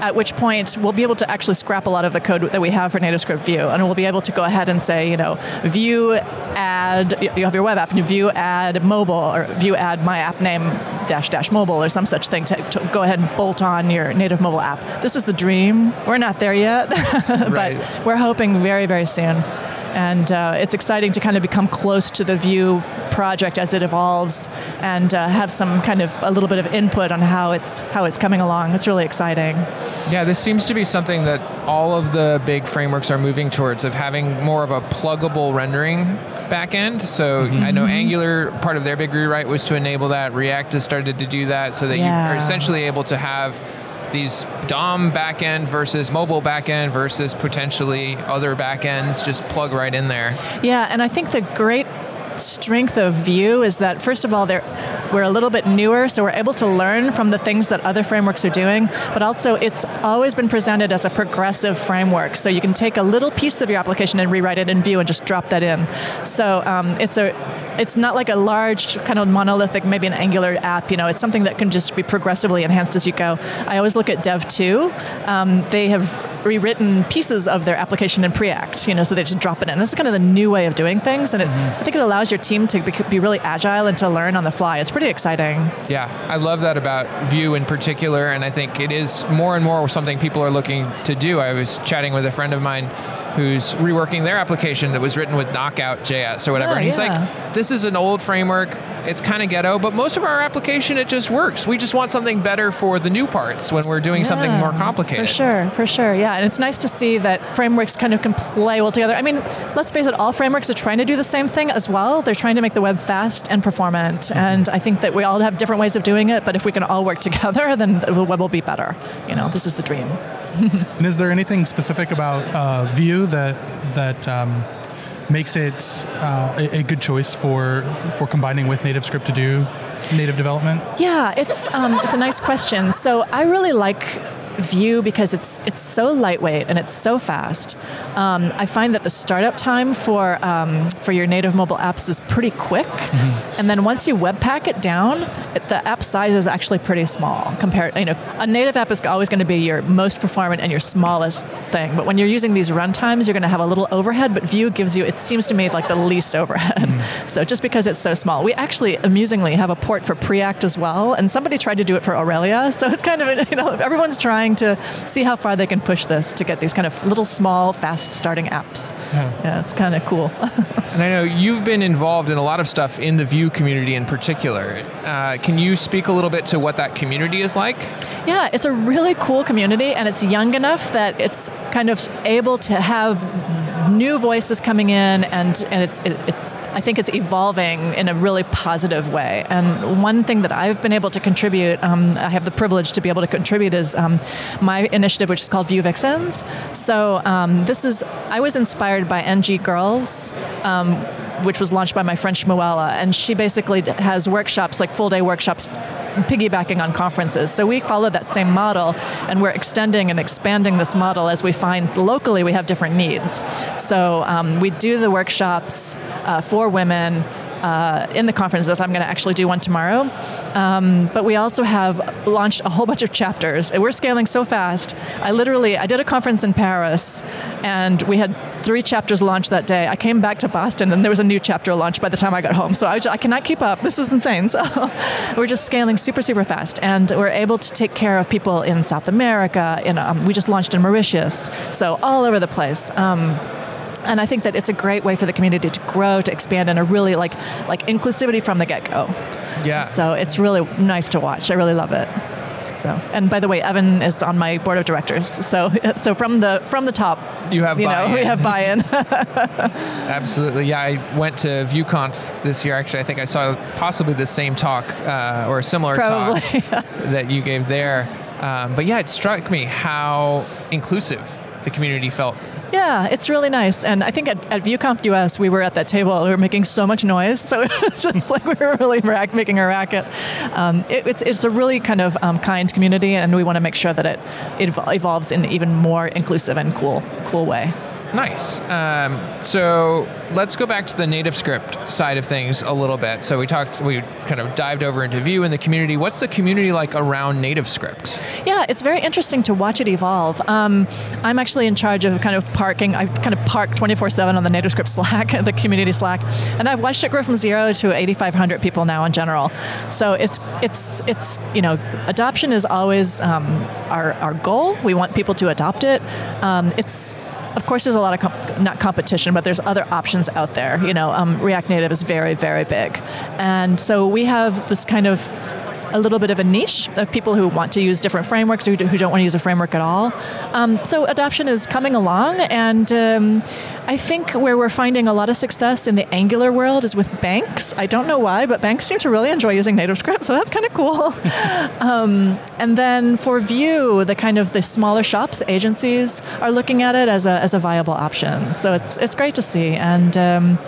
at which point we'll be able to actually scrap a lot of the code that we have for NativeScript Vue, and we'll be able to go ahead and say, you know, vue add, you have your web app, and Vue add mobile, or vue add my app name dash dash mobile, or some such thing to, to go ahead and bolt on your native mobile app. This is the dream. We're not there yet, but right. we're hoping very, very soon and uh, it's exciting to kind of become close to the Vue project as it evolves and uh, have some kind of a little bit of input on how it's how it's coming along. It's really exciting. Yeah, this seems to be something that all of the big frameworks are moving towards of having more of a pluggable rendering backend. So mm-hmm. I know Angular part of their big rewrite was to enable that. React has started to do that so that yeah. you are essentially able to have these DOM backend versus mobile backend versus potentially other backends just plug right in there. Yeah, and I think the great strength of Vue is that first of all we're a little bit newer so we're able to learn from the things that other frameworks are doing but also it's always been presented as a progressive framework so you can take a little piece of your application and rewrite it in Vue and just drop that in so um, it's a it's not like a large kind of monolithic, maybe an Angular app. You know, it's something that can just be progressively enhanced as you go. I always look at DEV.to. Um, they have rewritten pieces of their application in Preact, you know, so they just drop it in. This is kind of the new way of doing things, and mm-hmm. I think it allows your team to be, be, really agile and to learn on the fly. It's pretty exciting. Yeah, I love that about Vue in particular, and I think it is more and more something people are looking to do. I was chatting with a friend of mine who's reworking their application that was written with Knockout JS or whatever. Oh, and he's yeah. like, this is an old framework. It's kind of ghetto, but most of our application, it just works. We just want something better for the new parts when we're doing yeah, something more complicated. For sure, for sure. Yeah. And it's nice to see that frameworks kind of can play well together. I mean, let's face it, all frameworks are trying to do the same thing as well. They're trying to make the web fast and performant. Mm-hmm. And I think that we all have different ways of doing it, but if we can all work together, then the web will be better. You know, this is the dream. And is there anything specific about uh, Vue that that um, makes it uh, a, a, good choice for for combining with NativeScript to do native development? Yeah, it's um, it's a nice question. So I really like Vue because it's it's so lightweight and it's so fast. Um, I find that the startup time for um, for your native mobile apps is pretty quick, mm-hmm. and then once you webpack it down, it, the app size is actually pretty small compared. You know, a native app is always going to be your most performant and your smallest thing. But when you're using these runtimes, you're going to have a little overhead. But Vue gives you, it seems to me, like the least overhead. Mm-hmm. So just because it's so small, we actually amusingly have a port for Preact as well, and somebody tried to do it for Aurelia. So it's kind of you know everyone's trying trying to see how far they can push this to get these kind of little, small, fast starting apps. Yeah, yeah it's kind of cool. and I know you've been involved in a lot of stuff in the Vue community in particular. Uh, can you speak a little bit to what that community is like? Yeah, it's a really cool community, and it's young enough that it's kind of able to have new voices coming in, and and it's it, it's I think it's evolving in a really positive way. And one thing that I've been able to contribute, um, I have the privilege to be able to contribute, is um, my initiative, which is called Vue Vixens. So um, this is I was inspired by NG Girls um, which was launched by my friend Shmuela, and she basically has workshops, like full day workshops, piggybacking on conferences. So we follow that same model, and we're extending and expanding this model as we find locally we have different needs. So um, we do the workshops uh, for women uh, in the conferences. I'm going to actually do one tomorrow. Um, but we also have launched a whole bunch of chapters. We're scaling so fast. I literally I did a conference in Paris, and we had three chapters launched that day. I came back to Boston, and there was a new chapter launched by the time I got home. So I, I cannot keep up. This is insane. So we're just scaling super super fast, and we're able to take care of people in South America. In um, we just launched in Mauritius, so all over the place. Um, and I think that it's a great way for the community to grow, to expand, and a really like like inclusivity from the get go. Yeah. So it's really nice to watch. I really love it. So, and by the way, Evan is on my board of directors. So, so from the from the top, You have you know, we buy-in. have buy-in. Absolutely. Yeah, I went to VueConf this year. Actually, I think I saw possibly the same talk uh, or a similar Probably, talk that you gave there. Um, but yeah, it struck me how inclusive the community felt. Yeah, it's really nice. And I think at, at VueConf US, we were at that table. We were making so much noise, so it was just like we were really rack, making a racket. Um, it, it's it's a really kind of um, kind community, and we want to make sure that it it evolves in an even more inclusive and cool cool way. Nice. Um, so let's go back to the NativeScript side of things a little bit. So we talked, we kind of dived over into Vue and the community. What's the community like around NativeScript? Yeah, it's very interesting to watch it evolve. Um, I'm actually in charge of kind of parking. I kind of park 24/7 on the NativeScript Slack, the community Slack, and I've watched it grow from zero to 8,500 people now in general. So it's it's it's you know adoption is always um, our our goal. We want people to adopt it. Um, it's of course, there's a lot of comp- not competition, but there's other options out there. You know, um, React Native is very, very big, and so we have this kind of a little bit of a niche of people who want to use different frameworks or who do- who don't want to use a framework at all. Um, so adoption is coming along, and um, I think where we're finding a lot of success in the Angular world is with banks. I don't know why, but banks seem to really enjoy using native NativeScript, so that's kind of cool. um, and then for Vue, the kind of the smaller shops, the agencies are looking at it as a, as a viable option. So it's it's great to see, and um,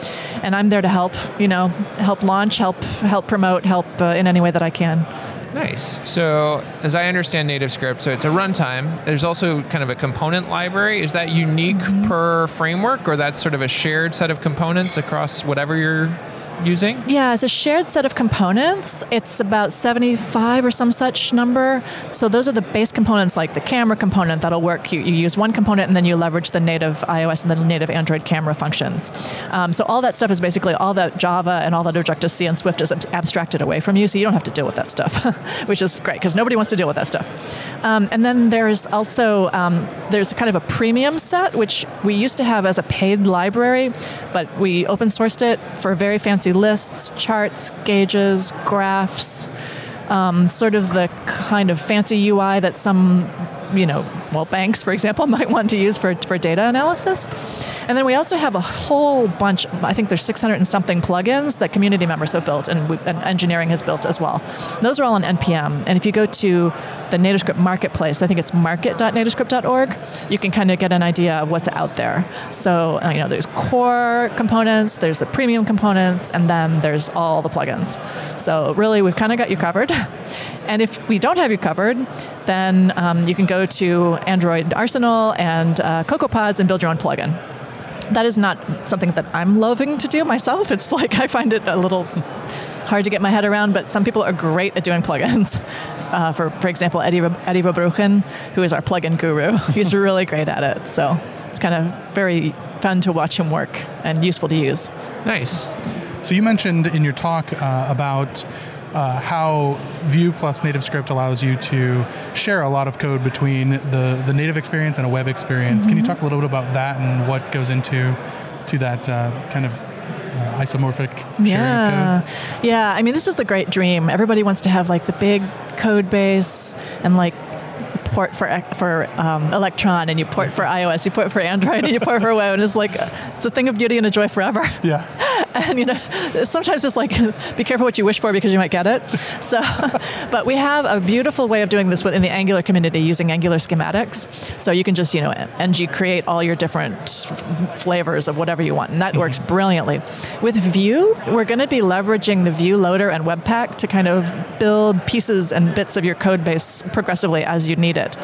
and I'm there to help. You know, help launch, help help promote, help uh, in any way that I can. Nice. So, as I understand NativeScript, so it's a runtime. There's also kind of a component library. Is that unique mm-hmm. per framework, or that's sort of a shared set of components across whatever you're using? Yeah, it's a shared set of components. It's about 75 or some such number. So those are the base components, like the camera component that'll work. You, you use one component and then you leverage the native iOS and the native Android camera functions. Um, so all that stuff is basically all that Java and all that Objective C and Swift is ab- abstracted away from you, so you don't have to deal with that stuff, which is great because nobody wants to deal with that stuff. Um, and then there's also um, there's kind of a premium set, which we used to have as a paid library, but we open sourced it for very fancy lists, charts, gauges, graphs, um, sort of the kind of fancy UI that some, you know, well, banks, for example, might want to use for, for data analysis. And then we also have a whole bunch, I think there's 600 and something plugins that community members have built and, we, and engineering has built as well. Those are all on NPM. And if you go to the NativeScript marketplace, I think it's market.nativescript.org, you can kind of get an idea of what's out there. So, uh, you know, there's core components, there's the premium components, and then there's all the plugins. So, really, we've kind of got you covered. And if we don't have you covered, then um, you can go to Android Arsenal and uh, CocoaPods and build your own plugin. That is not something that I'm loving to do myself. It's like I find it a little hard to get my head around, but some people are great at doing plugins. Uh, for, for example, Eddie, Ro- Eddy Verbruggen, who is our plugin guru, he's really great at it. So it's kind of very fun to watch him work and useful to use. Nice. So you mentioned in your talk uh, about uh, how Vue plus NativeScript allows you to share a lot of code between the, the native experience and a web experience. Can you talk a little bit about that and what goes into to that uh, kind of uh, isomorphic sharing Yeah, code? yeah. I mean, this is the great dream. Everybody wants to have like the big code base and like port for for um, Electron, and you port for iOS, you port for Android, and you port for web, and it's like it's a thing of beauty and a joy forever. Yeah. And you know sometimes it's like be careful what you wish for because you might get it. So but we have a beautiful way of doing this within the angular community using angular schematics. So you can just you know ng create all your different flavors of whatever you want and that works mm-hmm. brilliantly. With vue we're going to be leveraging the vue loader and webpack to kind of build pieces and bits of your code base progressively as you need it.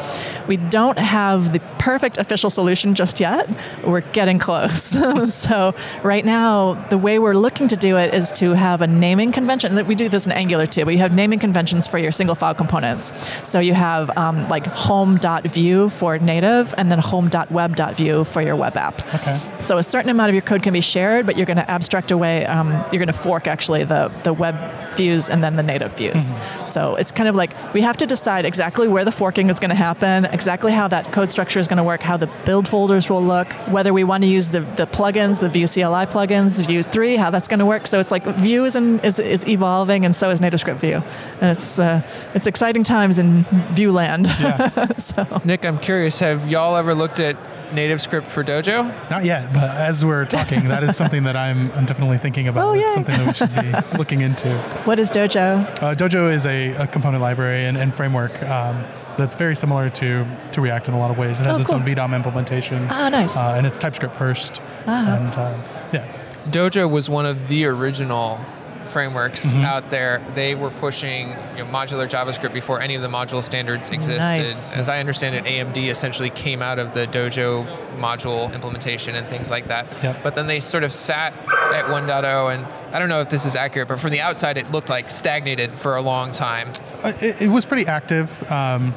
We don't have the perfect official solution just yet. We're getting close. So right now the way we're we're looking to do it is to have a naming convention. We do this in Angular too, but you have naming conventions for your single file components. So you have um, like home.vue for native and then home.web.vue for your web app. Okay. So a certain amount of your code can be shared, but you're going to abstract away, um, you're going to fork actually the, the web views and then the native views. So it's kind of like we have to decide exactly where the forking is going to happen, exactly how that code structure is going to work, how the build folders will look, whether we want to use the, the plugins, the Vue CLI plugins, Vue 3, how that's going to work. So it's like Vue is, in, is, is evolving and so is NativeScript Vue. And it's, uh, it's exciting times in Vue land. so. Nick, I'm curious, have y'all ever looked at NativeScript for Dojo? Not yet, but as we're talking, that is something that I'm, I'm definitely thinking about. Oh, it's something that we should be looking into. What is Dojo? Uh, Dojo is a, a component library and, and framework um, that's very similar to, to React in a lot of ways. It has Oh, its cool. own VDOM implementation. Ah, nice. Uh, and it's TypeScript first. And uh, yeah. Dojo was one of the original frameworks Mm-hmm. out there. They were pushing you know, modular JavaScript before any of the module standards existed. Nice. As I understand it, AMD essentially came out of the Dojo module implementation and things like that. Yep. But then they sort of sat at 1.0, and I don't know if this is accurate, but from the outside, it looked like stagnated for a long time. Uh, It, it was pretty active, um,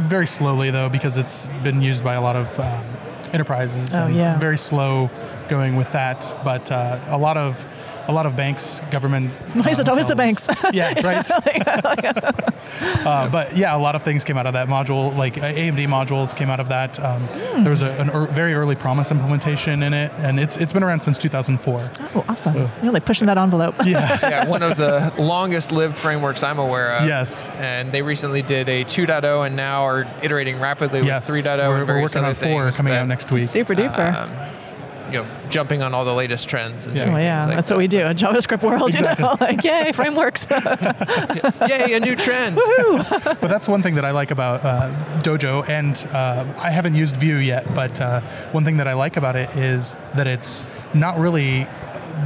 very slowly though, because it's been used by a lot of um, enterprises. Oh, and yeah. Very slow going with that, but uh, a lot of a lot of banks, government. Why is it always the banks? yeah, right. uh, but yeah, a lot of things came out of that module. Like uh, AMD modules came out of that. Um, Hmm. There was a an er, very early Promise implementation in it, and it's it's been around since 2004. Oh, awesome. So- You're like pushing that envelope. Yeah. yeah, one of the longest lived frameworks I'm aware of. Yes. And they recently did a 2.0 and now are iterating rapidly yes. with 3.0 We're, and we're working other on four things, coming out next week. Super duper. Um, you know, jumping on all the latest trends. And Yeah. doing Well, yeah, like that's what we do in JavaScript world. You know, like yay, frameworks. Yay, a new trend. But that's one thing that I like about uh, Dojo, and uh, I haven't used Vue yet. But uh, one thing that I like about it is that it's not really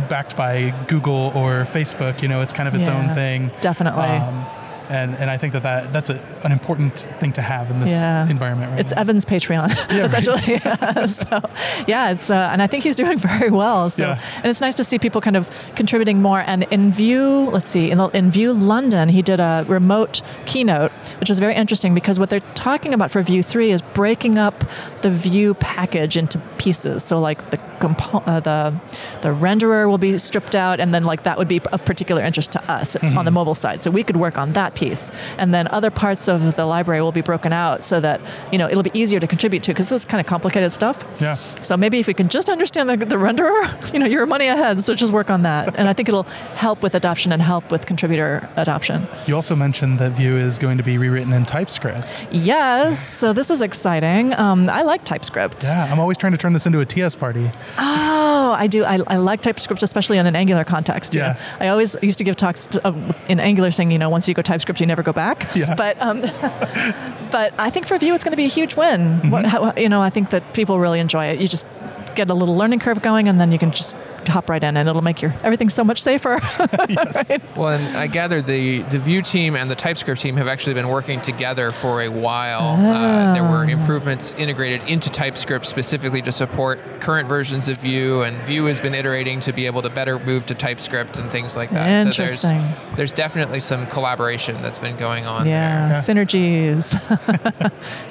backed by Google or Facebook. You know, it's kind of its Yeah, own thing. definitely. Um, and and I think that, that that's a, an important thing to have in this Yeah. environment right It's now. Evan's Patreon, Yeah, essentially. so, yeah, it's uh, and I think he's doing very well. So, Yeah. and it's nice to see people kind of contributing more. And in Vue, let's see, in, in Vue London, he did a remote keynote, which was very interesting because what they're talking about for Vue three is breaking up the Vue package into pieces. So, like the compo- uh, the the renderer will be stripped out, and then like that would be of particular interest to us Mm-hmm. on the mobile side. So we could work on that piece, and then other parts of the library will be broken out so that you know it'll be easier to contribute to because this is kind of complicated stuff. Yeah. So maybe if we can just understand the, the renderer, you know, you're money ahead. So just work on that, and I think it'll help with adoption and help with contributor adoption. You also mentioned that Vue is going to be rewritten in TypeScript. Yes. So this is exciting. Um, I like TypeScript. Yeah, I'm always trying to turn this into a TS party. Oh, I do. I, I like TypeScript, especially in an Angular context. Yeah. I always used to give talks to, uh, in Angular saying, you know, once you go TypeScript, you never go back. Yeah. But um, but I think for Vue, it's going to be a huge win. Mm-hmm. What, how, you know, I think that people really enjoy it. You just get a little learning curve going, and then you can just hop right in, and it'll make your everything so much safer. Yes. Right? Well, and I gather the, the Vue team and the TypeScript team have actually been working together for a while. Uh, there were improvements integrated into TypeScript specifically to support current versions of Vue, and Vue has been iterating to be able to better move to TypeScript and things like that. Interesting. So there's, there's definitely some collaboration that's been going on Yeah, there. Yeah. synergies.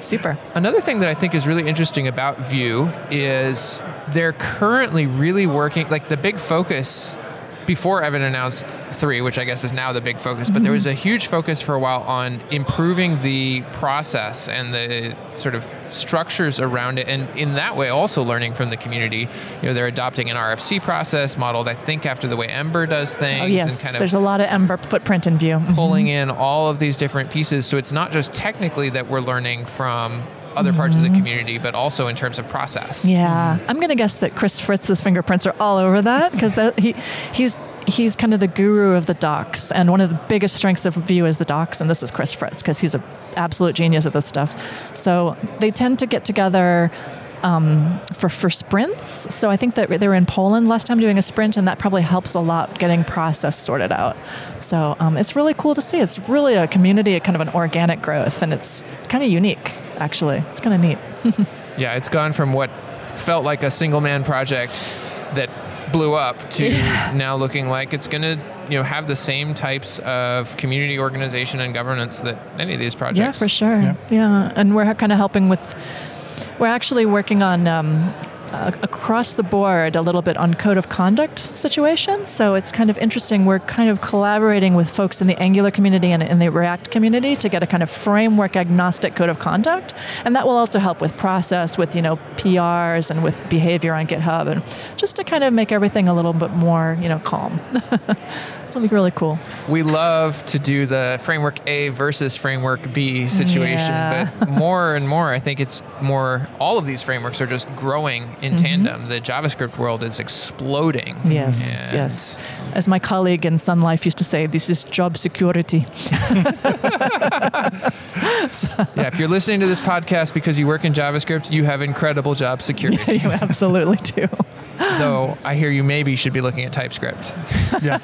Super. Another thing that I think is really interesting about Vue is they're currently really working, like the big focus before Evan announced three, which I guess is now the big focus, but there was a mm-hmm. huge focus for a while on improving the process and the sort of structures around it, and in that way also learning from the community. You know, they're adopting an RFC process modeled, I think, after the way Ember does oh, things, Oh yes, and kind of there's a lot of Ember footprint in Vue. pulling mm-hmm. in all of these different pieces. So it's not just technically that we're learning from other parts of the community, but also in terms of process. Yeah, I'm going to guess that Chris Fritz's fingerprints are all over that because he he's he's kind of the guru of the docs, and one of the biggest strengths of Vue is the docs, and this is Chris Fritz because he's an absolute genius at this stuff. So they tend to get together. Um, for for sprints, so I think that they were in Poland last time doing a sprint, and that probably helps a lot getting process sorted out. So um, it's really cool to see. It's really a community, a kind of an organic growth, and it's kind of unique. Actually, it's kind of neat. Yeah, it's gone from what felt like a single man project that blew up to now looking like it's going to you know have the same types of community organization and governance that any of these projects. Yeah, for sure. Yeah. Yeah, and we're kind of helping with. We're actually working on um, uh, across the board a little bit on code of conduct situations. So it's kind of interesting. We're kind of collaborating with folks in the Angular community and in the React community to get a kind of framework agnostic code of conduct, and that will also help with process, with you know PRs and with behavior on GitHub, and just to kind of make everything a little bit more you know calm. Be really cool. We love to do the framework A versus framework B situation, Yeah. but more and more, I think it's more. All of these frameworks are just growing in mm-hmm. tandem. The JavaScript world is exploding. Yes, yes. As my colleague in Sun Life used to say, this is job security. Yeah, if you're listening to this podcast because you work in JavaScript, you have incredible job security. you absolutely do. Though I hear you maybe should be looking at TypeScript. Yeah.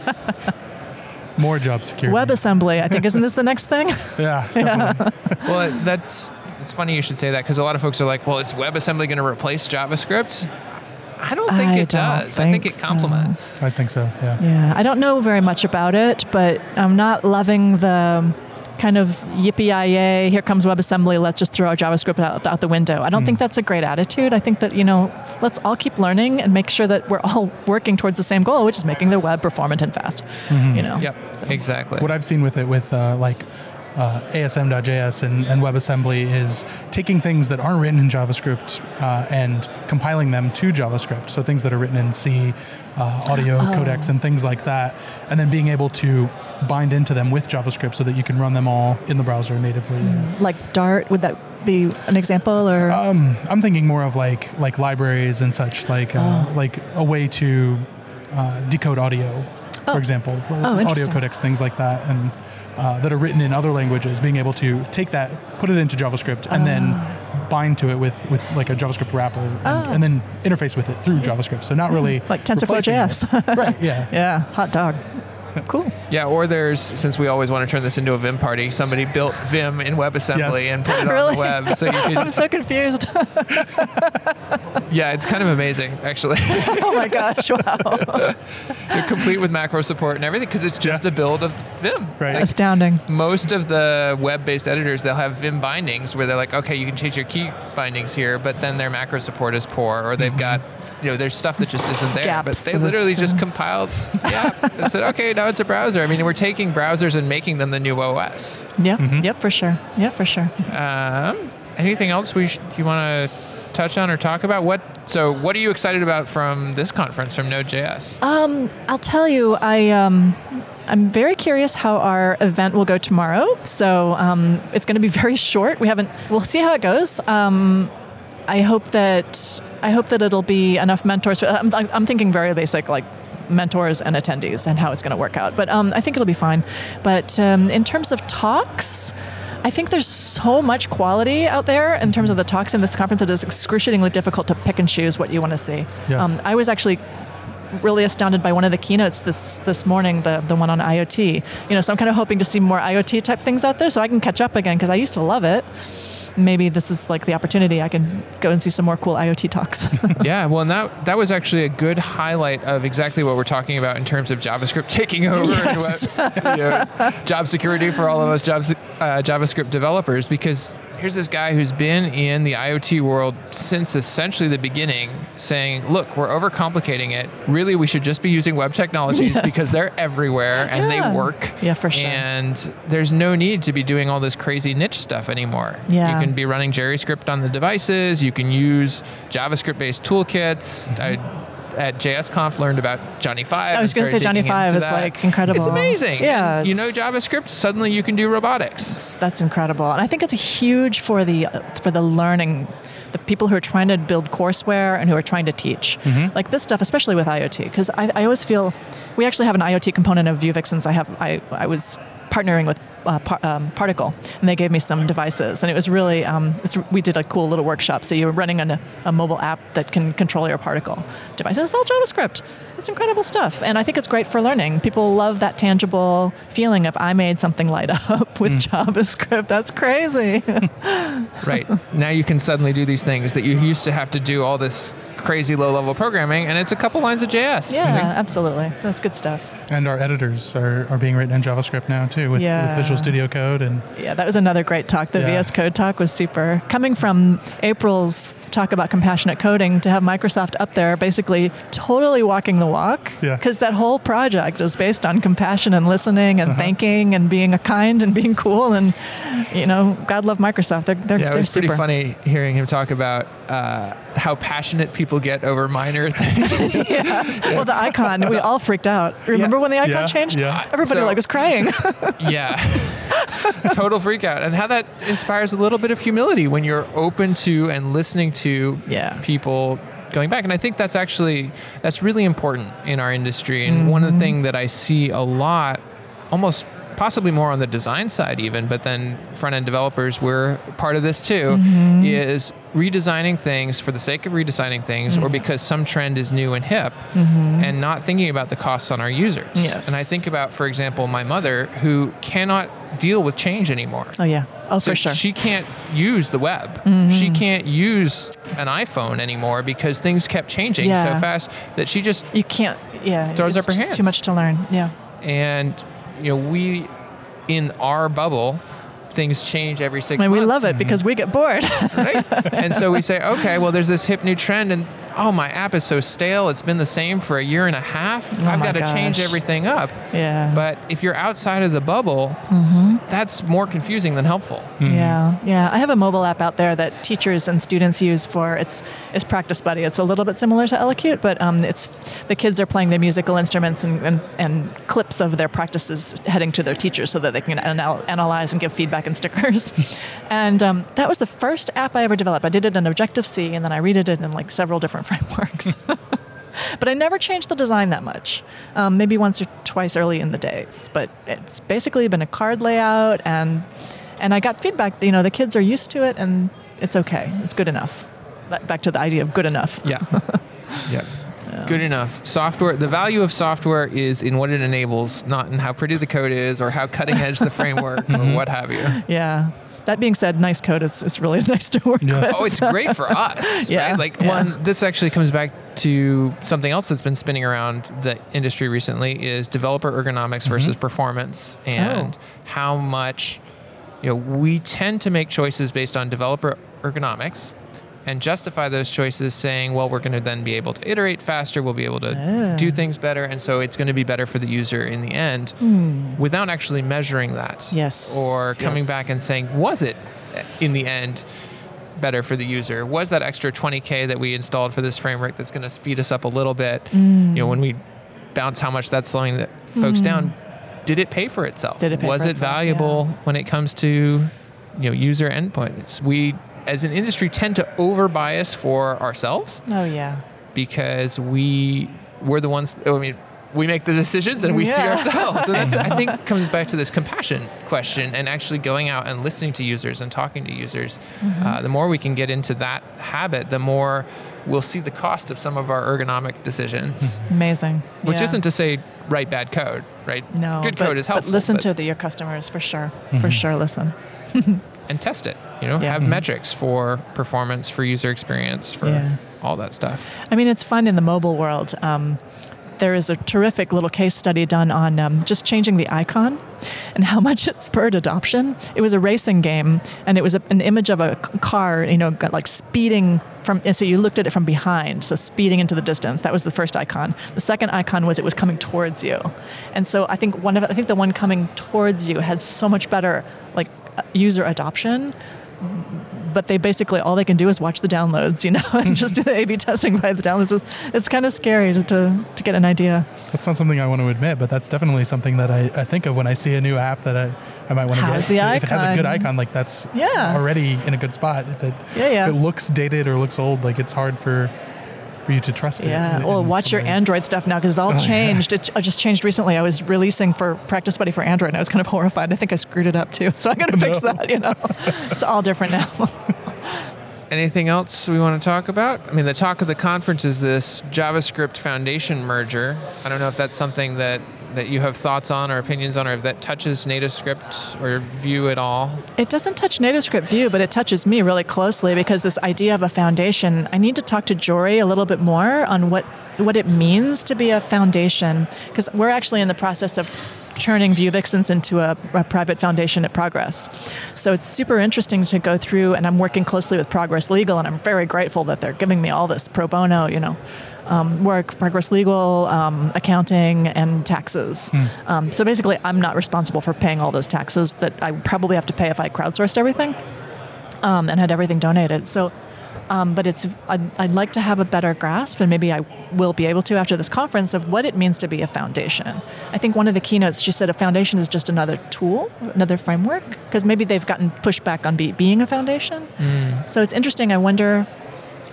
More job security. WebAssembly, I think, isn't this the next thing? Yeah, definitely. Well, that's it's funny you should say that because a lot of folks are like, "Well, is WebAssembly going to replace JavaScript?" I don't think I it don't does. I think think it so. complements. I think so. Yeah. Yeah, I don't know very much about it, but I'm not loving the kind of yippee yay, here comes WebAssembly, let's just throw our JavaScript out, out the window. I don't think that's a great attitude. I think that, you know, let's all keep learning and make sure that we're all working towards the same goal, which is making the web performant and fast. You know? Yep, exactly. What I've seen with it, with uh, like uh, ASM.js and, and WebAssembly, is taking things that aren't written in JavaScript uh, and compiling them to JavaScript. So things that are written in C, uh, audio codecs, and things like that, and then being able to bind into them with JavaScript so that you can run them all in the browser natively. Like Dart, would that be an example? Or I'm thinking more of like like libraries and such, like uh, Oh. like a way to uh, decode audio, for example, Oh, audio codecs, things like that, and uh, that are written in other languages. Being able to take that, put it into JavaScript, and then ah. bind to it with with like a JavaScript wrapper, and, Oh. and then interface with it through JavaScript. So not hmm. really like TensorFlow JS. right? Yeah. yeah, hot dog. Cool. yeah, or there's since we always want to turn this into a Vim party, somebody built Vim in WebAssembly Yes. and put it on the web, so you I'm so confused. Yeah, it's kind of amazing actually. oh my gosh, wow. You're complete with macro support and everything because it's just Yeah. a build of Vim. Right. Like, Astounding. most of the web-based editors they'll have vim bindings where they're like okay you can change your key bindings here but then their macro support is poor or they've mm-hmm. got you know there's stuff that just isn't there but they of, literally just compiled the app and said okay now it's a browser i mean we're taking browsers and making them the new os Yep, yep, for sure. Yep, for sure. um, anything else we sh- you want to touch on or talk about what so what are you excited about from this conference from node.js I'll tell you, I um, I'm very curious how our event will go tomorrow. So um, it's going to be very short. We haven't. We'll see how it goes. Um, I hope that I hope that it'll be enough mentors. I'm, I'm thinking very basic, like mentors and attendees, and how it's going to work out. But um, I think it'll be fine. But um, in terms of talks. I think there's so much quality out there in terms of the talks in this conference. It is excruciatingly difficult to pick and choose what you want to see. Yes. Um, I was actually really astounded by one of the keynotes this this morning, the the one on IoT. You know, so I'm kind of hoping to see more IoT type things out there, so I can catch up again because I used to love it. Maybe this is like the opportunity I can go and see some more cool IoT talks. Yeah, well, and that that was actually a good highlight of exactly what we're talking about in terms of JavaScript taking over and what, you know, job security for all of us job, uh, JavaScript developers. Because here's this guy who's been in the IoT world since essentially the beginning, saying, "Look, we're overcomplicating it. Really, we should just be using web technologies Yes. because they're everywhere and Yeah. they work. Yeah, for sure. And there's no need to be doing all this crazy niche stuff anymore. Yeah. You can be running JavaScript on the devices. You can use JavaScript-based toolkits. I, at JSConf learned about Johnny Five. I was gonna say Johnny Five is, that. like, incredible. It's amazing. Yeah, And you know JavaScript. Suddenly you can do robotics. that's incredible, and I think it's huge for the for the learning, the people who are trying to build courseware and who are trying to teach, mm-hmm. like this stuff, especially with IoT. Because I, I always feel we actually have an IoT component of Vue Vixens I have I I was partnering with. Uh, par, um, Particle, and they gave me some devices, and it was really. Um, it's, we did a cool little workshop. So you're running on a, a mobile app that can control your Particle device. And it's all JavaScript. It's incredible stuff, and I think it's great for learning. People love that tangible feeling of I made something light up with JavaScript. That's crazy. right now you can suddenly do these things that you used to have to do all this crazy low level programming, and it's a couple lines of JS. Yeah, absolutely. That's good stuff. And our editors are, are being written in JavaScript now too, with, Yeah. with Visual Studio Code and Yeah, that was another great talk. The Yeah. VS Code talk was super. Coming from April's talk about compassionate coding to have Microsoft up there basically totally walking the walk. Yeah. Because that whole project is based on compassion and listening Uh-huh. and thanking and being a kind and being cool. And, you know, God love Microsoft. They're, they're, Yeah, it they're was super. pretty funny hearing him talk about uh, how passionate people get over minor things. yeah. Well, the icon, we all freaked out. Remember when the icon Yeah, changed? yeah. Everybody So- like was crying. yeah. Total freak out. And how that inspires a little bit of humility when you're open to and listening to Yeah. people going back. And I think that's actually that's really important in our industry. And one of the mm-hmm. things that I see a lot, almost possibly more on the design side even, but then front end developers we're part of this too, mm-hmm. is redesigning things for the sake of redesigning things or mm-hmm. because some trend is new and hip mm-hmm. and not thinking about the costs on our users. Yes. And I think about, for example, my mother who cannot deal with change anymore. oh, yeah. Oh, So for sure. She can't use the web. Mm-hmm. She can't use an iPhone anymore because things kept changing Yeah. so fast that she just you can't, yeah. Throws it's up her hands. too much to learn. Yeah. and you know we in our bubble things change every six months. mean, we love it because we get bored. right? and so we say, okay, well, there's this hip new trend, and oh, my app is so stale. It's been the same for a year and a half. Oh I've got to change everything up. yeah. But if you're outside of the bubble, that's more confusing than helpful. Yeah, yeah. I have a mobile app out there that teachers and students use for it's it's Practice Buddy. It's a little bit similar to Elocute, but um, it's the kids are playing their musical instruments and, and, and clips of their practices heading to their teachers so that they can anal- analyze and give feedback and stickers. and um, that was the first app I ever developed. I did it in Objective C, and then I redid it in like several different frameworks. but I never changed the design that much. Um, maybe once or twice early in the days. But it's basically been a card layout, and and I got feedback. that, You know, the kids are used to it, and it's okay. It's good enough. Back to the idea of good enough. Yeah. yeah. Good enough. Software, the value of software is in what it enables, not in how pretty the code is or how cutting edge the framework or what have you. Yeah. That being said, nice code is, is really nice to work Yes. with. Oh, it's great for us. Yeah, Right? Like yeah. one this actually comes back to something else that's been spinning around the industry recently is developer ergonomics mm-hmm. versus performance and oh. how much you know we tend to make choices based on developer ergonomics and justify those choices saying well we're going to then be able to iterate faster we'll be able to do things better and so it's going to be better for the user in the end without actually measuring that Hmm. Yes, or coming yes. back and saying was it in the end better for the user? Was that extra 20k that we installed for this framework that's going to speed us up a little bit? Mm. You know, when we bounce how much that's slowing the folks down, did it pay for itself? Did it pay Was for it itself? valuable Yeah. when it comes to you know user endpoints? We as an industry tend to over bias for ourselves Oh, yeah. because we we're the ones I mean we make the decisions and we see ourselves and that's I think comes back to this compassion question and actually going out and listening to users and talking to users Mm-hmm. uh, the more we can get into that habit the more we'll see the cost of some of our ergonomic decisions Amazing. which Yeah. isn't to say write bad code right no good but, code is helpful But listen but- to the, your customers for sure. For sure, listen. and test it you know Yeah. have metrics for performance for user experience for Yeah. all that stuff I mean, it's fun in the mobile world. Um, there is a terrific little case study done on um, just changing the icon and how much it spurred adoption. It was a racing game, and it was a, an image of a car, you know, got like speeding from. and So you looked at it from behind, so speeding into the distance. That was the first icon. The second icon was it was coming towards you, and so I think one of I think the one coming towards you had so much better like uh, user adoption but they basically all they can do is watch the downloads, you know, and just do the A/B testing by the downloads. It's, it's kind of scary to, to to get an idea. That's not something I want to admit, but that's definitely something that I, I think of when I see a new app that I, I might want to How's get. the if it has a good icon? icon, like that's Yeah. already in a good spot. If it, Yeah, yeah. if it looks dated or looks old, like it's hard for for you to trust it. Yeah. in- Well, in watch your ways. Android stuff now because it's all Oh, yeah. changed. It, just changed recently. I was releasing for Practice Buddy for Android, and I was kind of horrified. I think I screwed it up too, so I got to oh, fix No. that. You know, it's all different now. Anything else we want to talk about? I mean, the talk of the conference is this JavaScript Foundation merger. I don't know if that's something that that you have thoughts on or opinions on, or that touches NativeScript or Vue at all? It doesn't touch NativeScript Vue, but it touches me really closely because this idea of a foundation, I need to talk to Jory a little bit more on what what it means to be a foundation because we're actually in the process of turning Vue Vixens into a, a, private foundation at Progress. So it's super interesting to go through, and I'm working closely with Progress Legal, and I'm very grateful that they're giving me all this pro bono, you know, um, work, Progress Legal, um, accounting, and taxes. Mm. Um, so basically, I'm not responsible for paying all those taxes that I probably have to pay if I crowdsourced everything um, and had everything donated. So um, but it's I'd, I'd, like to have a better grasp, and maybe I will be able to after this conference of what it means to be a foundation. I think one of the keynotes she said a foundation is just another tool, another framework, because maybe they've gotten pushback on be, being a foundation. Mm. So it's interesting. I wonder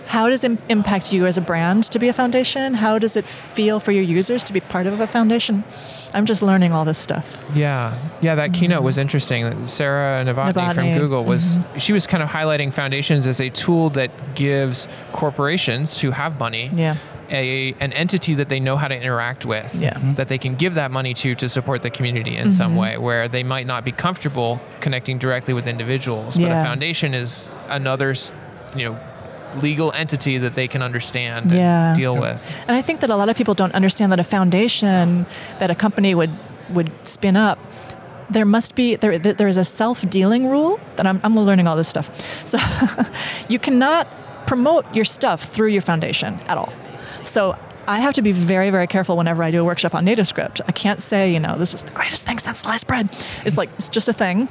how does it impact you as a brand to be a foundation? How does it feel for your users to be part of a foundation? I'm just learning all this stuff. Yeah, yeah. That mm-hmm. keynote was interesting. Sarah Novotny, Novotny. from Google was mm-hmm. she was kind of highlighting foundations as a tool that gives corporations who have money yeah a an entity that they know how to interact with, yeah. Mm-hmm. that they can give that money to to support the community in mm-hmm. some way, where they might not be comfortable connecting directly with individuals, but a foundation is another, you know, legal entity that they can understand yeah. and deal with. And I think that a lot of people don't understand that a foundation that a company would would spin up there must be there there is a self-dealing rule that I'm, I'm learning all this stuff so you cannot promote your stuff through your foundation at all so I have to be very, very careful whenever I do a workshop on NativeScript. I can't say, you know, this is the greatest thing since sliced bread. It's like, it's just a thing.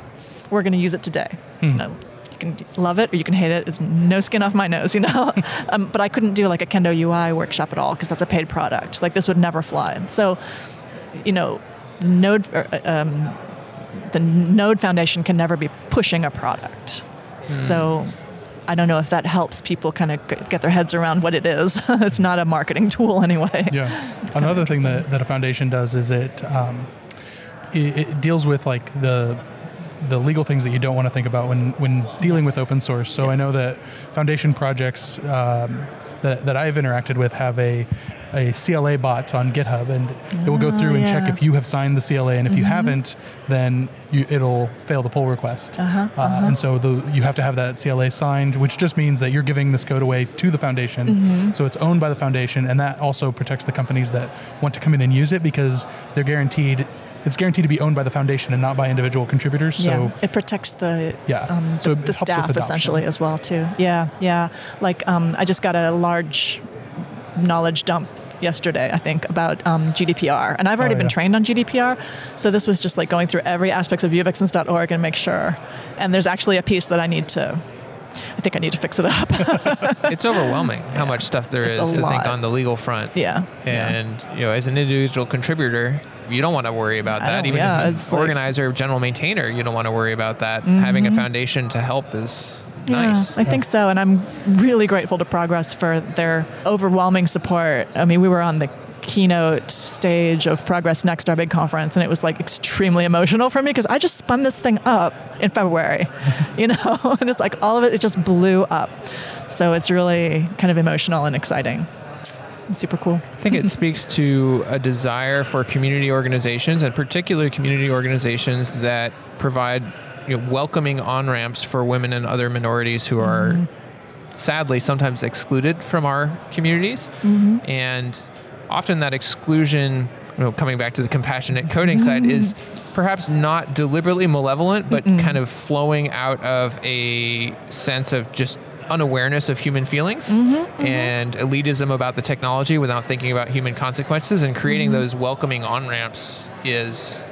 We're going to use it today. Hmm. You know, you can love it or you can hate it. It's no skin off my nose, you know. um, but I couldn't do like a Kendo UI workshop at all because that's a paid product. Like this would never fly. So, you know, the Node, uh, um, the Node Foundation can never be pushing a product. Mm. So. I don't know if that helps people kind of get their heads around what it is. it's not a marketing tool anyway. Yeah. Another thing that, that a foundation does is it, um, it, it deals with like the the legal things that you don't want to think about when when dealing yes. with open source. So yes. I know that foundation projects um, that that I've interacted with have a a CLA bot on GitHub, and it will go through and yeah. check if you have signed the CLA, and if mm-hmm. you haven't, then you, it'll fail the pull request. Uh-huh, uh, uh-huh. And so the, you have to have that CLA signed, which just means that you're giving this code away to the foundation. Mm-hmm. So it's owned by the foundation, and that also protects the companies that want to come in and use it because they're guaranteed it's guaranteed to be owned by the foundation and not by individual contributors. So yeah, it protects the yeah um, so the staff essentially as well too. Yeah, yeah. Like um, I just got a large knowledge dump yesterday, I think, about um, GDPR. And I've already oh, yeah. been trained on GDPR. So this was just like going through every aspects of vuevixens.org and make sure. And there's actually a piece that I need to I think I need to fix it up. it's overwhelming how much stuff there it's is to lot. think on the legal front. Yeah. And yeah. you know, as an individual contributor, you don't want to worry about that. Even yeah, as an organizer, like, general maintainer, you don't want to worry about that. Mm-hmm. Having a foundation to help is nice. Yeah, I think so. And I'm really grateful to Progress for their overwhelming support. I mean, we were on the keynote stage of Progress Next, our big conference, and it was like extremely emotional for me because I just spun this thing up in February, you know, and it's like all of it, it just blew up. So it's really kind of emotional and exciting super cool. I think it speaks to a desire for community organizations, and particularly community organizations that provide you know, welcoming on ramps for women and other minorities who are mm-hmm. sadly sometimes excluded from our communities. Mm-hmm. And often that exclusion, you know, coming back to the compassionate coding mm-hmm. side, is perhaps not deliberately malevolent, but kind of flowing out of a sense of just unawareness of human feelings mm-hmm, mm-hmm. and elitism about the technology without thinking about human consequences and creating mm-hmm. those welcoming on ramps is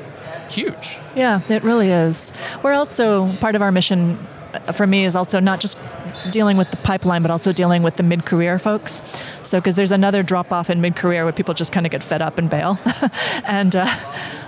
huge. Yeah, it really is. We're also part of our mission uh, for me is also not just dealing with the pipeline, but also dealing with the mid career folks. So, because there's another drop off in mid career where people just kind of get fed up and bail. and uh,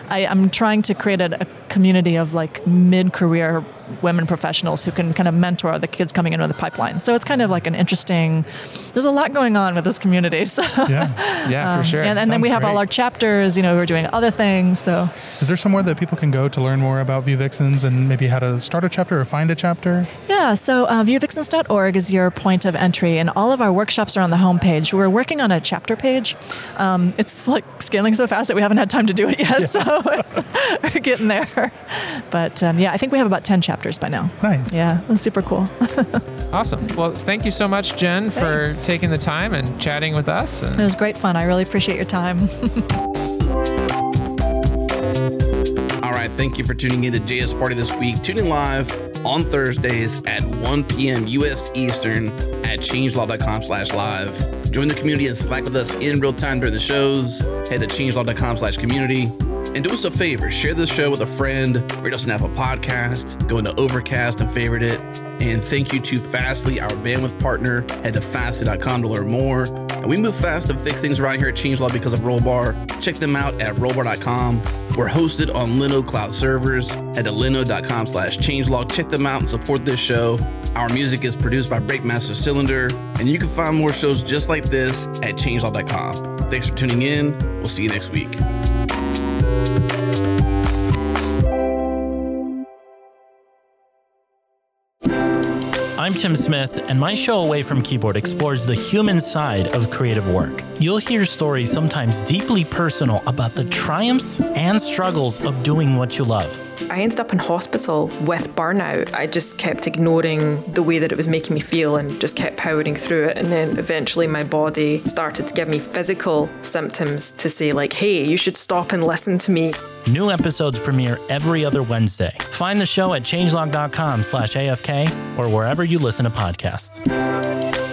I, am trying to create a, a community of like mid career women professionals who can kind of mentor the kids coming into the pipeline. So it's kind of like an interesting. There's a lot going on with this community. So Yeah. Yeah, for sure. and, and then we have all our chapters. You know, we're doing other things. So Is there somewhere that people can go to learn more about Vue Vixens and maybe how to start a chapter or find a chapter? Yeah, so uh, vuevixens.org is your point of entry, and all of our workshops are on the homepage. We're working on a chapter page. Um, it's like scaling so fast that we haven't had time to do it yet, so we're getting there. But um, yeah, I think we have about 10 chapters by now. Nice. Yeah, that's super cool. Awesome. Well, thank you so much, Jen, for Thanks. taking the time and chatting with us. It was great fun. I really appreciate your time. All right, thank you for tuning in to JS Party this week. Tuning live on Thursdays at 1 p.m. U.S. Eastern at changelog.com slash live. Join the community and Slack with us in real time during the shows. Head to changelog.com slash community. And do us a favor, share this show with a friend, rate us an Apple podcast, go into Overcast and favorite it. And thank you to Fastly, our bandwidth partner. Head to fastly.com to learn more. And we move fast and fix things around here at Changelog because of Rollbar. Check them out at rollbar.com. We're hosted on Linode Cloud servers. Head to linode.com slash changelog. Check them out and support this show. Our music is produced by Breakmaster Cylinder. And you can find more shows just like this at changelog.com. Thanks for tuning in. We'll see you next week. I'm Tim Smith, and my show Away from Keyboard explores the human side of creative work. You'll hear stories sometimes deeply personal about the triumphs and struggles of doing what you love. I ended up in hospital with burnout. I just kept ignoring the way that it was making me feel and just kept powering through it. And then eventually my body started to give me physical symptoms to say, like, hey, you should stop and listen to me. New episodes premiere every other Wednesday. Find the show at changelog.com slash AFK or wherever you listen to podcasts.